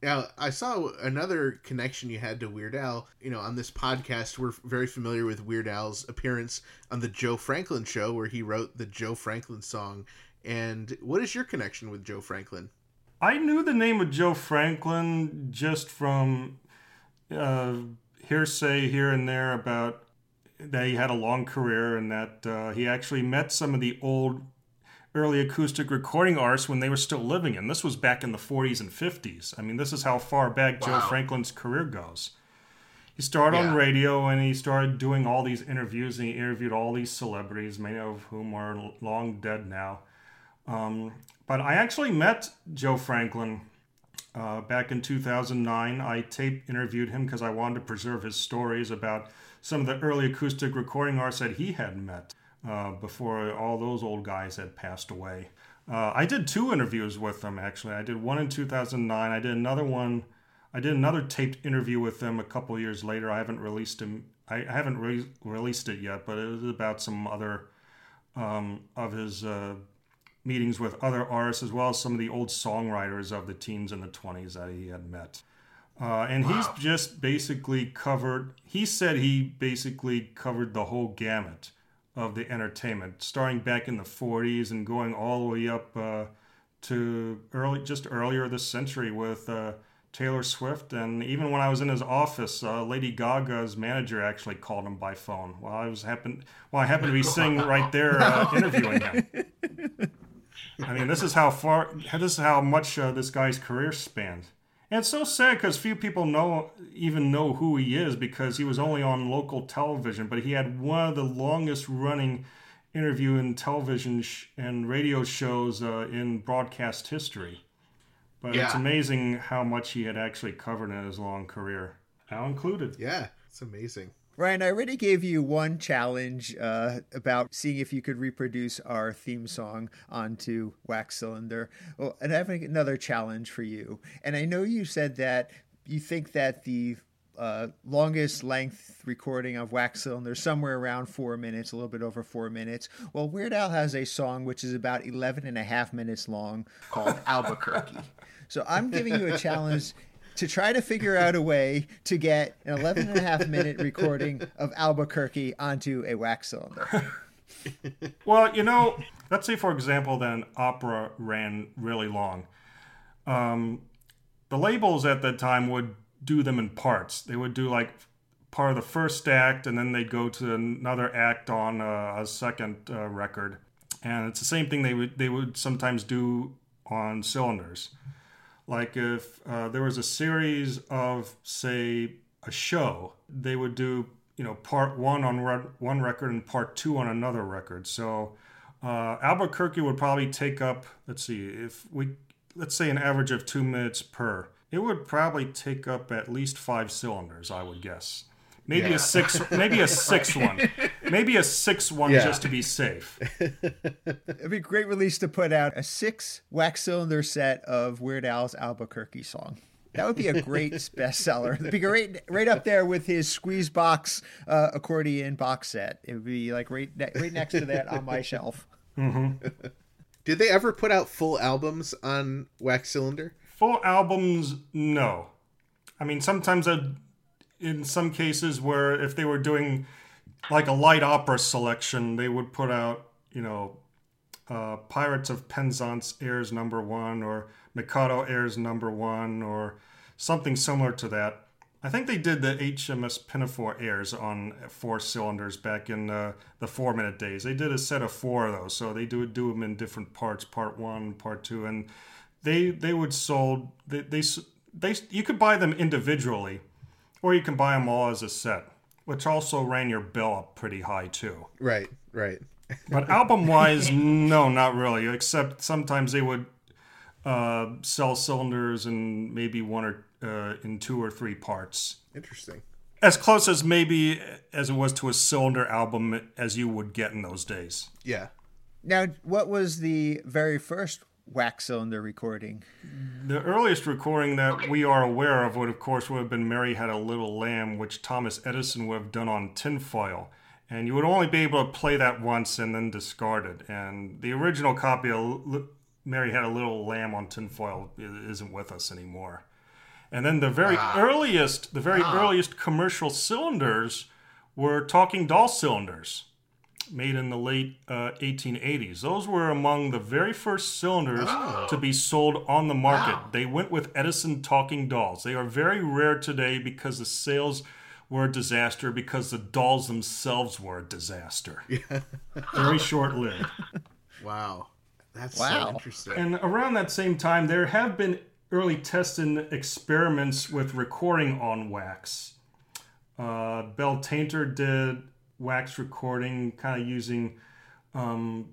[SPEAKER 1] Now, I saw another connection you had to Weird Al. You know, on this podcast, we're very familiar with Weird Al's appearance on the Joe Franklin show, where he wrote the Joe Franklin song. And what is your connection with Joe Franklin?
[SPEAKER 7] I knew the name of Joe Franklin just from uh, hearsay here and there about that he had a long career and that uh, he actually met some of the old early acoustic recording artists when they were still living. And this was back in the 40s and 50s. I mean, this is how far back Joe Franklin's career goes. He started
[SPEAKER 1] Yeah.
[SPEAKER 7] on radio and he started doing all these interviews and he interviewed all these celebrities, many of whom are long dead now. Um, but I actually met Joe Franklin uh, back in 2009. I tape interviewed him because I wanted to preserve his stories about some of the early acoustic recording artists that he had met uh, before all those old guys had passed away. Uh, I did two interviews with him actually. I did one in 2009. I did another one. I did another taped interview with him a couple years later. I haven't released him. I I haven't re- released it yet, but it was about some other um, of his uh, meetings with other artists as well as some of the old songwriters of the teens and the 20s that he had met. Uh, and he's just basically covered, he said he basically covered the whole gamut of the entertainment, starting back in the 40s and going all the way up uh, to early, just earlier this century with uh, Taylor Swift. And even when I was in his office, uh, Lady Gaga's manager actually called him by phone while I was happen, while I happened to be sitting right there uh, interviewing him. I mean, this is how far, this is how much uh, this guy's career spans. And it's so sad because few people know even know who he is because he was only on local television, but he had one of the longest running interview in television sh- and radio shows uh, in broadcast history. But it's amazing how much he had actually covered in his long career, now included.
[SPEAKER 1] Yeah, it's amazing.
[SPEAKER 2] Ryan, I already gave you one challenge uh, about seeing if you could reproduce our theme song onto Wax Cylinder. Well, and I have another challenge for you. And I know you said that you think that the uh, longest length recording of Wax Cylinder somewhere around four minutes, a little bit over four minutes. Well, Weird Al has a song which is about 11 and a half minutes long called Albuquerque. So I'm giving you a challenge to try to figure out a way to get an 11 and a half minute recording of Albuquerque onto a wax cylinder.
[SPEAKER 7] Well, you know, let's say for example, that an opera ran really long. Um, the labels at that time would do them in parts. They would do like part of the first act, and then they'd go to another act on a, a second uh, record. And it's the same thing they would they would sometimes do on cylinders. Like if uh, there was a series of say a show, they would do you know part one on re- one record and part two on another record. So uh, Albuquerque would probably take up let's see if we let's say an average of two minutes per. It would probably take up at least five cylinders, I would guess. Maybe a six, maybe a six one, maybe a six one
[SPEAKER 1] Yeah.
[SPEAKER 7] just to be safe.
[SPEAKER 2] It'd be a great release to put out a six wax cylinder set of Weird Al's Albuquerque song. That would be a great bestseller. It'd be great, right up there with his squeeze box uh, accordion box set. It would be like right, ne- right next to that on my shelf.
[SPEAKER 1] Did they ever put out full albums on Wax Cylinder?
[SPEAKER 7] Full albums, no. I mean, sometimes I'd, in some cases where if they were doing like a light opera selection, they would put out, you know, uh, Pirates of Penzance airs number one, or Mikado airs number one, or something similar to that. I think they did the HMS Pinafore airs on four cylinders back in uh, the four minute days. They did a set of four those, so they do do them in different parts, part one, part two, and they they would sold they they they you could buy them individually, or you can buy them all as a set, which also ran your bill up pretty high too.
[SPEAKER 1] Right, right.
[SPEAKER 7] But album wise, no, not really. Except sometimes they would uh, sell cylinders and maybe one or uh, in two or three parts.
[SPEAKER 1] Interesting.
[SPEAKER 7] As close as maybe as it was to a cylinder album as you would get in those days.
[SPEAKER 1] Yeah.
[SPEAKER 2] Now, what was the very first wax cylinder recording?
[SPEAKER 7] The earliest recording that we are aware of would, of course, would have been Mary Had a Little Lamb, which Thomas Edison would have done on tinfoil. And you would only be able to play that once and then discard it. And the original copy of L- Mary Had a Little Lamb on tinfoil isn't with us anymore. And then the very ah. earliest, the very ah. earliest commercial cylinders were talking doll cylinders made in the late uh, 1880s. Those were among the very first cylinders to be sold on the market. They went with Edison talking dolls. They are very rare today because the sales were a disaster because the dolls themselves were a disaster. very short lived.
[SPEAKER 1] Wow. That's
[SPEAKER 2] Wow.
[SPEAKER 1] so interesting.
[SPEAKER 7] And around that same time, there have been early tests and experiments with recording on wax. Uh, Bell Tainter did wax recording, kind of using um,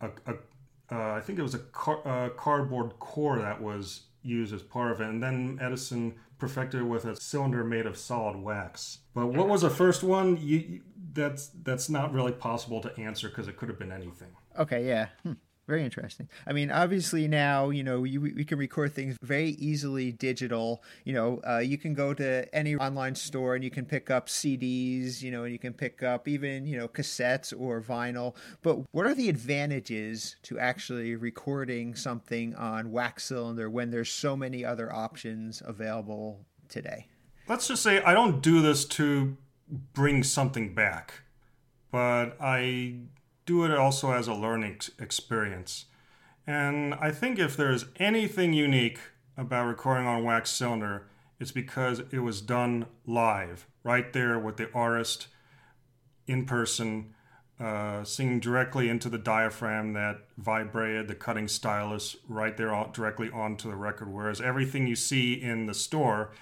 [SPEAKER 7] a, a uh, I think it was a car, uh, cardboard core that was used as part of it, and then Edison perfected it with a cylinder made of solid wax. But what was the first one? You, you- that's that's not really possible to answer because it could have been anything.
[SPEAKER 2] Okay, yeah. Hmm. Very interesting. I mean, obviously now, you know, you, we can record things very easily digital. You know, uh, you can go to any online store and you can pick up CDs, you know, and you can pick up even, you know, cassettes or vinyl. But what are the advantages to actually recording something on wax cylinder when there's so many other options available today?
[SPEAKER 7] let's just say I don't do this to bring something back, but I do it also as a learning experience. And I think if there's anything unique about recording on wax cylinder, it's because it was done live, right there with the artist in person, uh, singing directly into the diaphragm that vibrated the cutting stylus right there directly onto the record. Whereas everything you see in the store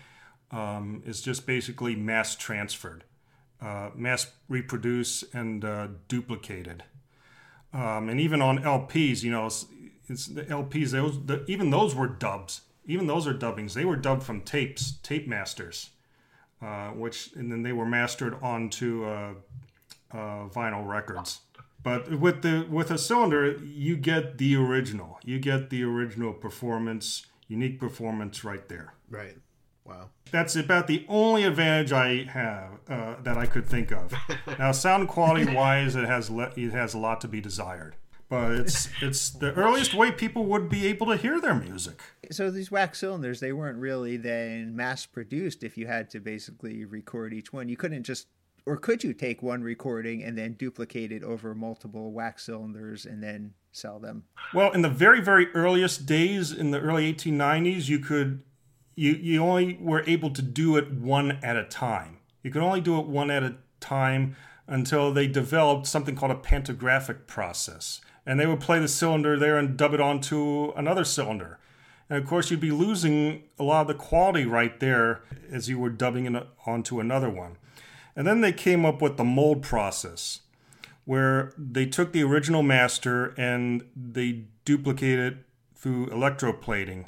[SPEAKER 7] um, is just basically mass transferred, uh, mass reproduced and uh, duplicated. Um, and even on LPs, you know, it's, it's the LPs. Those the, even those were dubs. Even those are dubbings. They were dubbed from tapes, tape masters. uh, which and then they were mastered onto uh, uh, vinyl records. But with the with a cylinder, you get the original. You get the original performance, unique performance right there.
[SPEAKER 1] Right. Wow.
[SPEAKER 7] That's about the only advantage I have uh, that I could think of. now, sound quality wise, it has le- it has a lot to be desired. But it's it's the earliest way people would be able to hear their music.
[SPEAKER 2] So these wax cylinders, they weren't really then mass produced if you had to basically record each one. You couldn't just or could you take one recording and then duplicate it over multiple wax cylinders and then sell them?
[SPEAKER 7] Well, in the very very earliest days in the early 1890s, you could you you only were able to do it one at a time. You could only do it one at a time until they developed something called a pantographic process. And they would play the cylinder there and dub it onto another cylinder. And of course, you'd be losing a lot of the quality right there as you were dubbing it onto another one. And then they came up with the mold process, where they took the original master and they duplicated it through electroplating.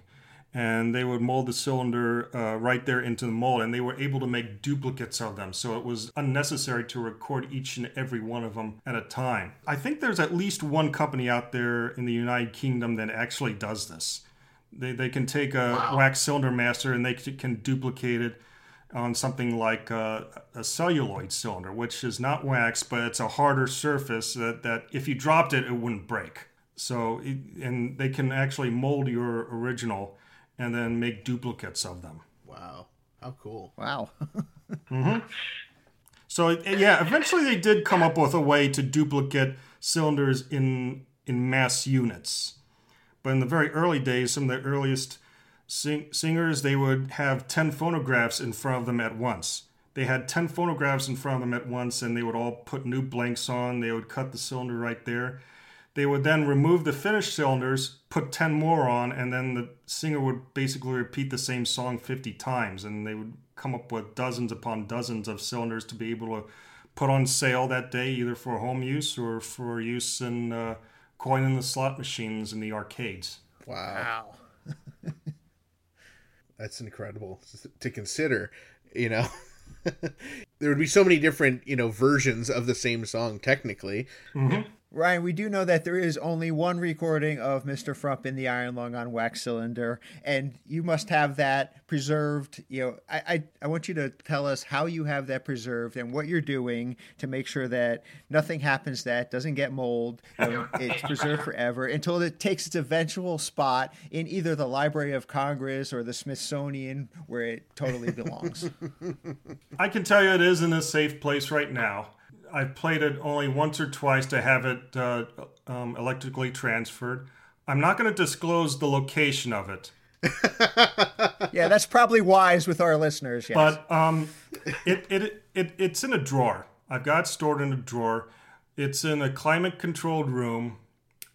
[SPEAKER 7] And they would mold the cylinder uh, right there into the mold, and they were able to make duplicates of them. So it was unnecessary to record each and every one of them at a time. I think there's at least one company out there in the United Kingdom that actually does this. They, they can take a wax cylinder master and they can duplicate it on something like a, a celluloid cylinder, which is not wax, but it's a harder surface that, that if you dropped it, it wouldn't break. So, it, and they can actually mold your original and then make duplicates of them.
[SPEAKER 1] Wow. How cool.
[SPEAKER 2] Wow.
[SPEAKER 7] Mm-hmm. So yeah, eventually they did come up with a way to duplicate cylinders in in mass units. But in the very early days, some of the earliest sing- singers they would have 10 phonographs in front of them at once. They had 10 phonographs in front of them at once and they would all put new blanks on. They would cut the cylinder right there. They would then remove the finished cylinders, put 10 more on, and then the singer would basically repeat the same song 50 times. And they would come up with dozens upon dozens of cylinders to be able to put on sale that day, either for home use or for use in uh, coining the slot machines in the arcades.
[SPEAKER 1] Wow.
[SPEAKER 2] wow.
[SPEAKER 1] That's incredible to consider, you know. there would be so many different, you know, versions of the same song technically.
[SPEAKER 2] Ryan, we do know that there is only one recording of Mr. Frump in the Iron Lung on wax cylinder, and you must have that preserved. You know, I, I, I want you to tell us how you have that preserved and what you're doing to make sure that nothing happens that doesn't get mold. You know, it's preserved forever until it takes its eventual spot in either the Library of Congress or the Smithsonian, where it totally belongs.
[SPEAKER 7] I can tell you it is in a safe place right now. I've played it only once or twice to have it uh, um, electrically transferred. I'm not going to disclose the location of it,
[SPEAKER 2] yeah, that's probably wise with our listeners. Yes.
[SPEAKER 7] but um, it, it, it, it's in a drawer. I've got it stored in a drawer. It's in a climate controlled room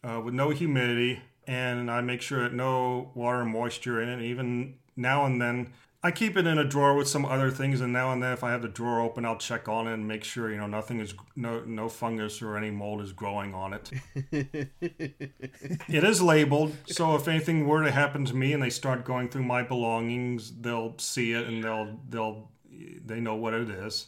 [SPEAKER 7] uh, with no humidity, and I make sure that no water and moisture in it. Even now and then, I keep it in a drawer with some other things, and now and then, if I have the drawer open, I'll check on it and make sure you know nothing is no no fungus or any mold is growing on it. it is labeled, so if anything were to happen to me and they start going through my belongings, they'll see it and they'll they'll they know what it is.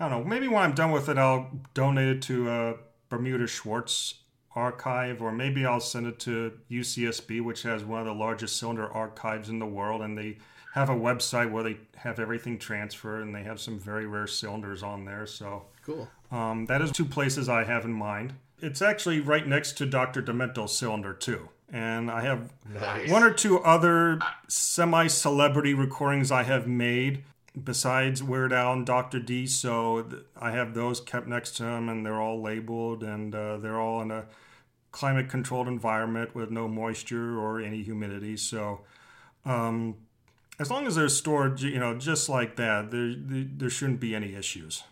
[SPEAKER 7] I don't know. Maybe when I'm done with it, I'll donate it to uh, Bermuda Schwartz archive, or maybe I'll send it to UCSB, which has one of the largest cylinder archives in the world, and they have a website where they have everything transferred, and they have some very rare cylinders on there. So
[SPEAKER 1] Cool.
[SPEAKER 7] um, that is two places I have in mind. It's actually right next to Dr. Demento's cylinder too. And I have one or two other semi-celebrity recordings I have made besides Weird Al and Dr. D. So th- I have those kept next to him, and they're all labeled, and uh, they're all in a climate-controlled environment with no moisture or any humidity. So um, as long as they're stored, you know, just like that, there there, shouldn't be any issues.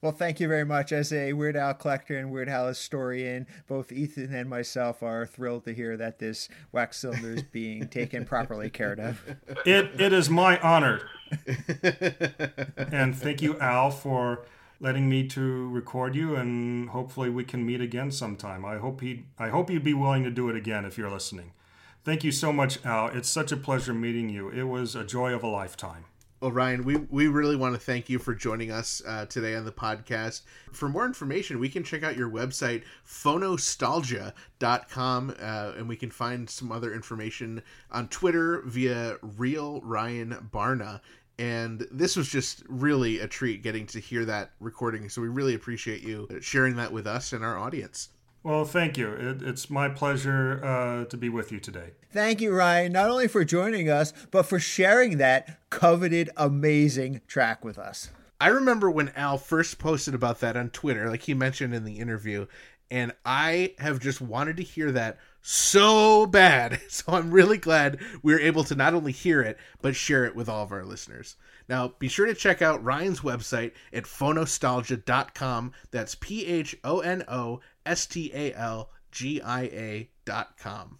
[SPEAKER 2] Well, thank you very much. As a Weird Al collector and Weird Al historian, both Ethan and myself are thrilled to hear that this wax cylinder is being taken properly care of.
[SPEAKER 7] It it is my honor, and thank you, Al, for letting me to record you, and hopefully we can meet again sometime. I hope he I hope you'd be willing to do it again if you're listening. Thank you so much, Al. It's such a pleasure meeting you. It was a joy of a lifetime.
[SPEAKER 1] Well, Ryan, we, we really want to thank you for joining us uh, today on the podcast. For more information, we can check out your website, phonostalgia.com, uh, and we can find some other information on Twitter via Real Ryan Barna. And this was just really a treat getting to hear that recording. So we really appreciate you sharing that with us and our audience.
[SPEAKER 7] Well, thank you. It, it's my pleasure uh, to be with you today.
[SPEAKER 2] Thank you, Ryan, not only for joining us, but for sharing that coveted, amazing track with us.
[SPEAKER 1] I remember when Al first posted about that on Twitter, like he mentioned in the interview, and I have just wanted to hear that so bad. So I'm really glad we were able to not only hear it, but share it with all of our listeners. Now, be sure to check out Ryan's website at phonostalgia.com. That's P H O N O S T A L G I A dot com.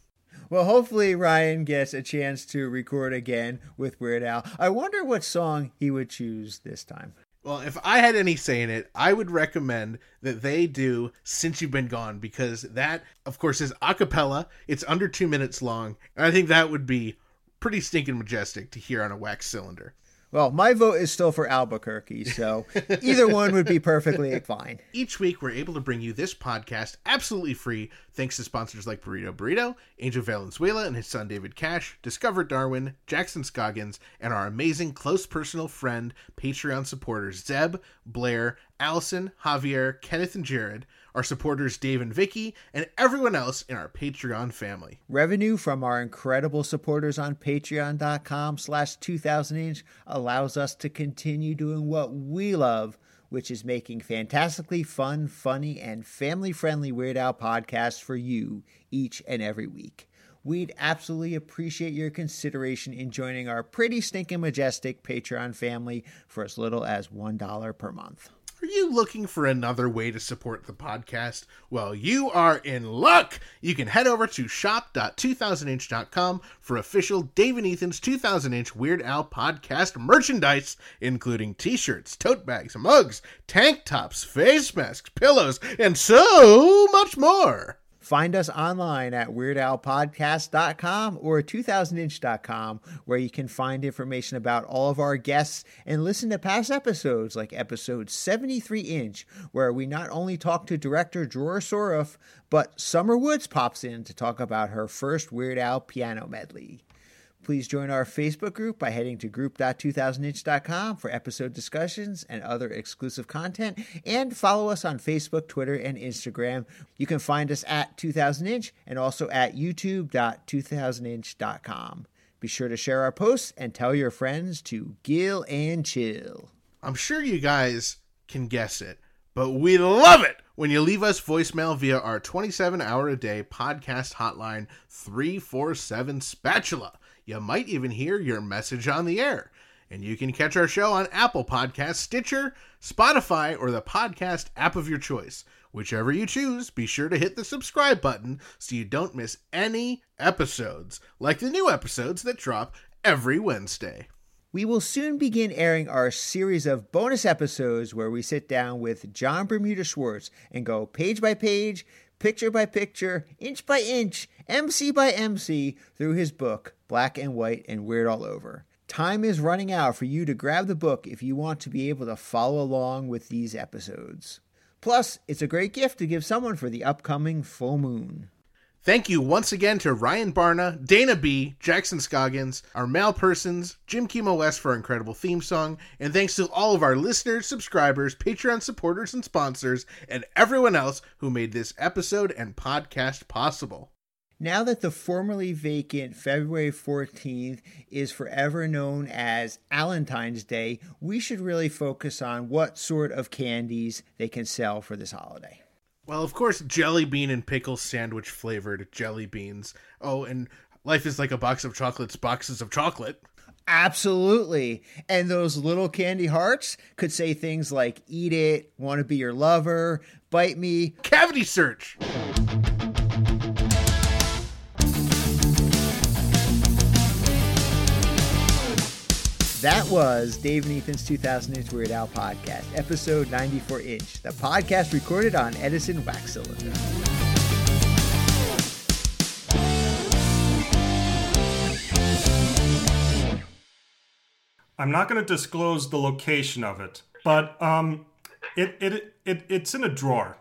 [SPEAKER 2] Well, hopefully Ryan gets a chance to record again with Weird Al. I wonder what song he would choose this time.
[SPEAKER 1] Well, if I had any say in it, I would recommend that they do Since You've Been Gone because that, of course, is a cappella. It's under two minutes long. And I think that would be pretty stinking majestic to hear on a wax cylinder.
[SPEAKER 2] Well, my vote is still for Albuquerque, so either one would be perfectly fine.
[SPEAKER 1] Each week, we're able to bring you this podcast absolutely free thanks to sponsors like Burrito Burrito, Angel Valenzuela and his son David Cash, Discover Darwin, Jackson Scoggins, and our amazing close personal friend, Patreon supporters Zeb, Blair, Allison, Javier, Kenneth, and Jared, our supporters Dave and Vicky, and everyone else in our Patreon family.
[SPEAKER 2] Revenue from our incredible supporters on patreon.com slash 2000inch allows us to continue doing what we love, which is making fantastically fun, funny, and family-friendly Weird Al podcasts for you each and every week. We'd absolutely appreciate your consideration in joining our pretty stinking majestic Patreon family for as little as $1 per month.
[SPEAKER 1] Are you looking for another way to support the podcast? Well, you are in luck! You can head over to shop.2000inch.com for official Dave and Ethan's 2000 inch Weird Al podcast merchandise, including t shirts, tote bags, mugs, tank tops, face masks, pillows, and so much more.
[SPEAKER 2] Find us online at weirdalpodcast.com or 2000inch.com, where you can find information about all of our guests and listen to past episodes like episode 73 inch, where we not only talk to director Dror Soref, but Summer Woods pops in to talk about her first Weird Al piano medley. Please join our Facebook group by heading to group.2000inch.com for episode discussions and other exclusive content, and follow us on Facebook, Twitter, and Instagram. You can find us at 2000inch and also at youtube.2000inch.com. Be sure to share our posts and tell your friends to gill and chill.
[SPEAKER 1] I'm sure you guys can guess it, but we love it when you leave us voicemail via our 27 hour a day podcast hotline 347 Spatula. You might even hear your message on the air. And you can catch our show on Apple Podcasts, Stitcher, Spotify, or the podcast app of your choice. Whichever you choose, be sure to hit the subscribe button so you don't miss any episodes, like the new episodes that drop every Wednesday.
[SPEAKER 2] We will soon begin airing our series of bonus episodes where we sit down with John Bermuda Schwartz and go page by page, picture by picture, inch by inch, MC by MC through his book, Black and White and Weird All Over. Time is running out for you to grab the book if you want to be able to follow along with these episodes. Plus, it's a great gift to give someone for the upcoming full moon.
[SPEAKER 1] Thank you once again to Ryan Barna, Dana B, Jackson Scoggins, our male persons, Jim Kimo West for our incredible theme song, and thanks to all of our listeners, subscribers, Patreon supporters, and sponsors, and everyone else who made this episode and podcast possible.
[SPEAKER 2] Now that the formerly vacant February 14th is forever known as Valentine's Day, we should really focus on what sort of candies they can sell for this holiday.
[SPEAKER 1] Well, of course, jelly bean and pickle sandwich flavored jelly beans. Oh, and life is like a box of chocolates, boxes of chocolate.
[SPEAKER 2] Absolutely. And those little candy hearts could say things like eat it, want to be your lover, bite me.
[SPEAKER 1] Cavity search.
[SPEAKER 2] That was Dave 2000 Inch Weird Al podcast, episode 94 inch, the podcast recorded on Edison Wax Cylinder.
[SPEAKER 7] I'm not going to disclose the location of it, but um, it, it it it's in a drawer.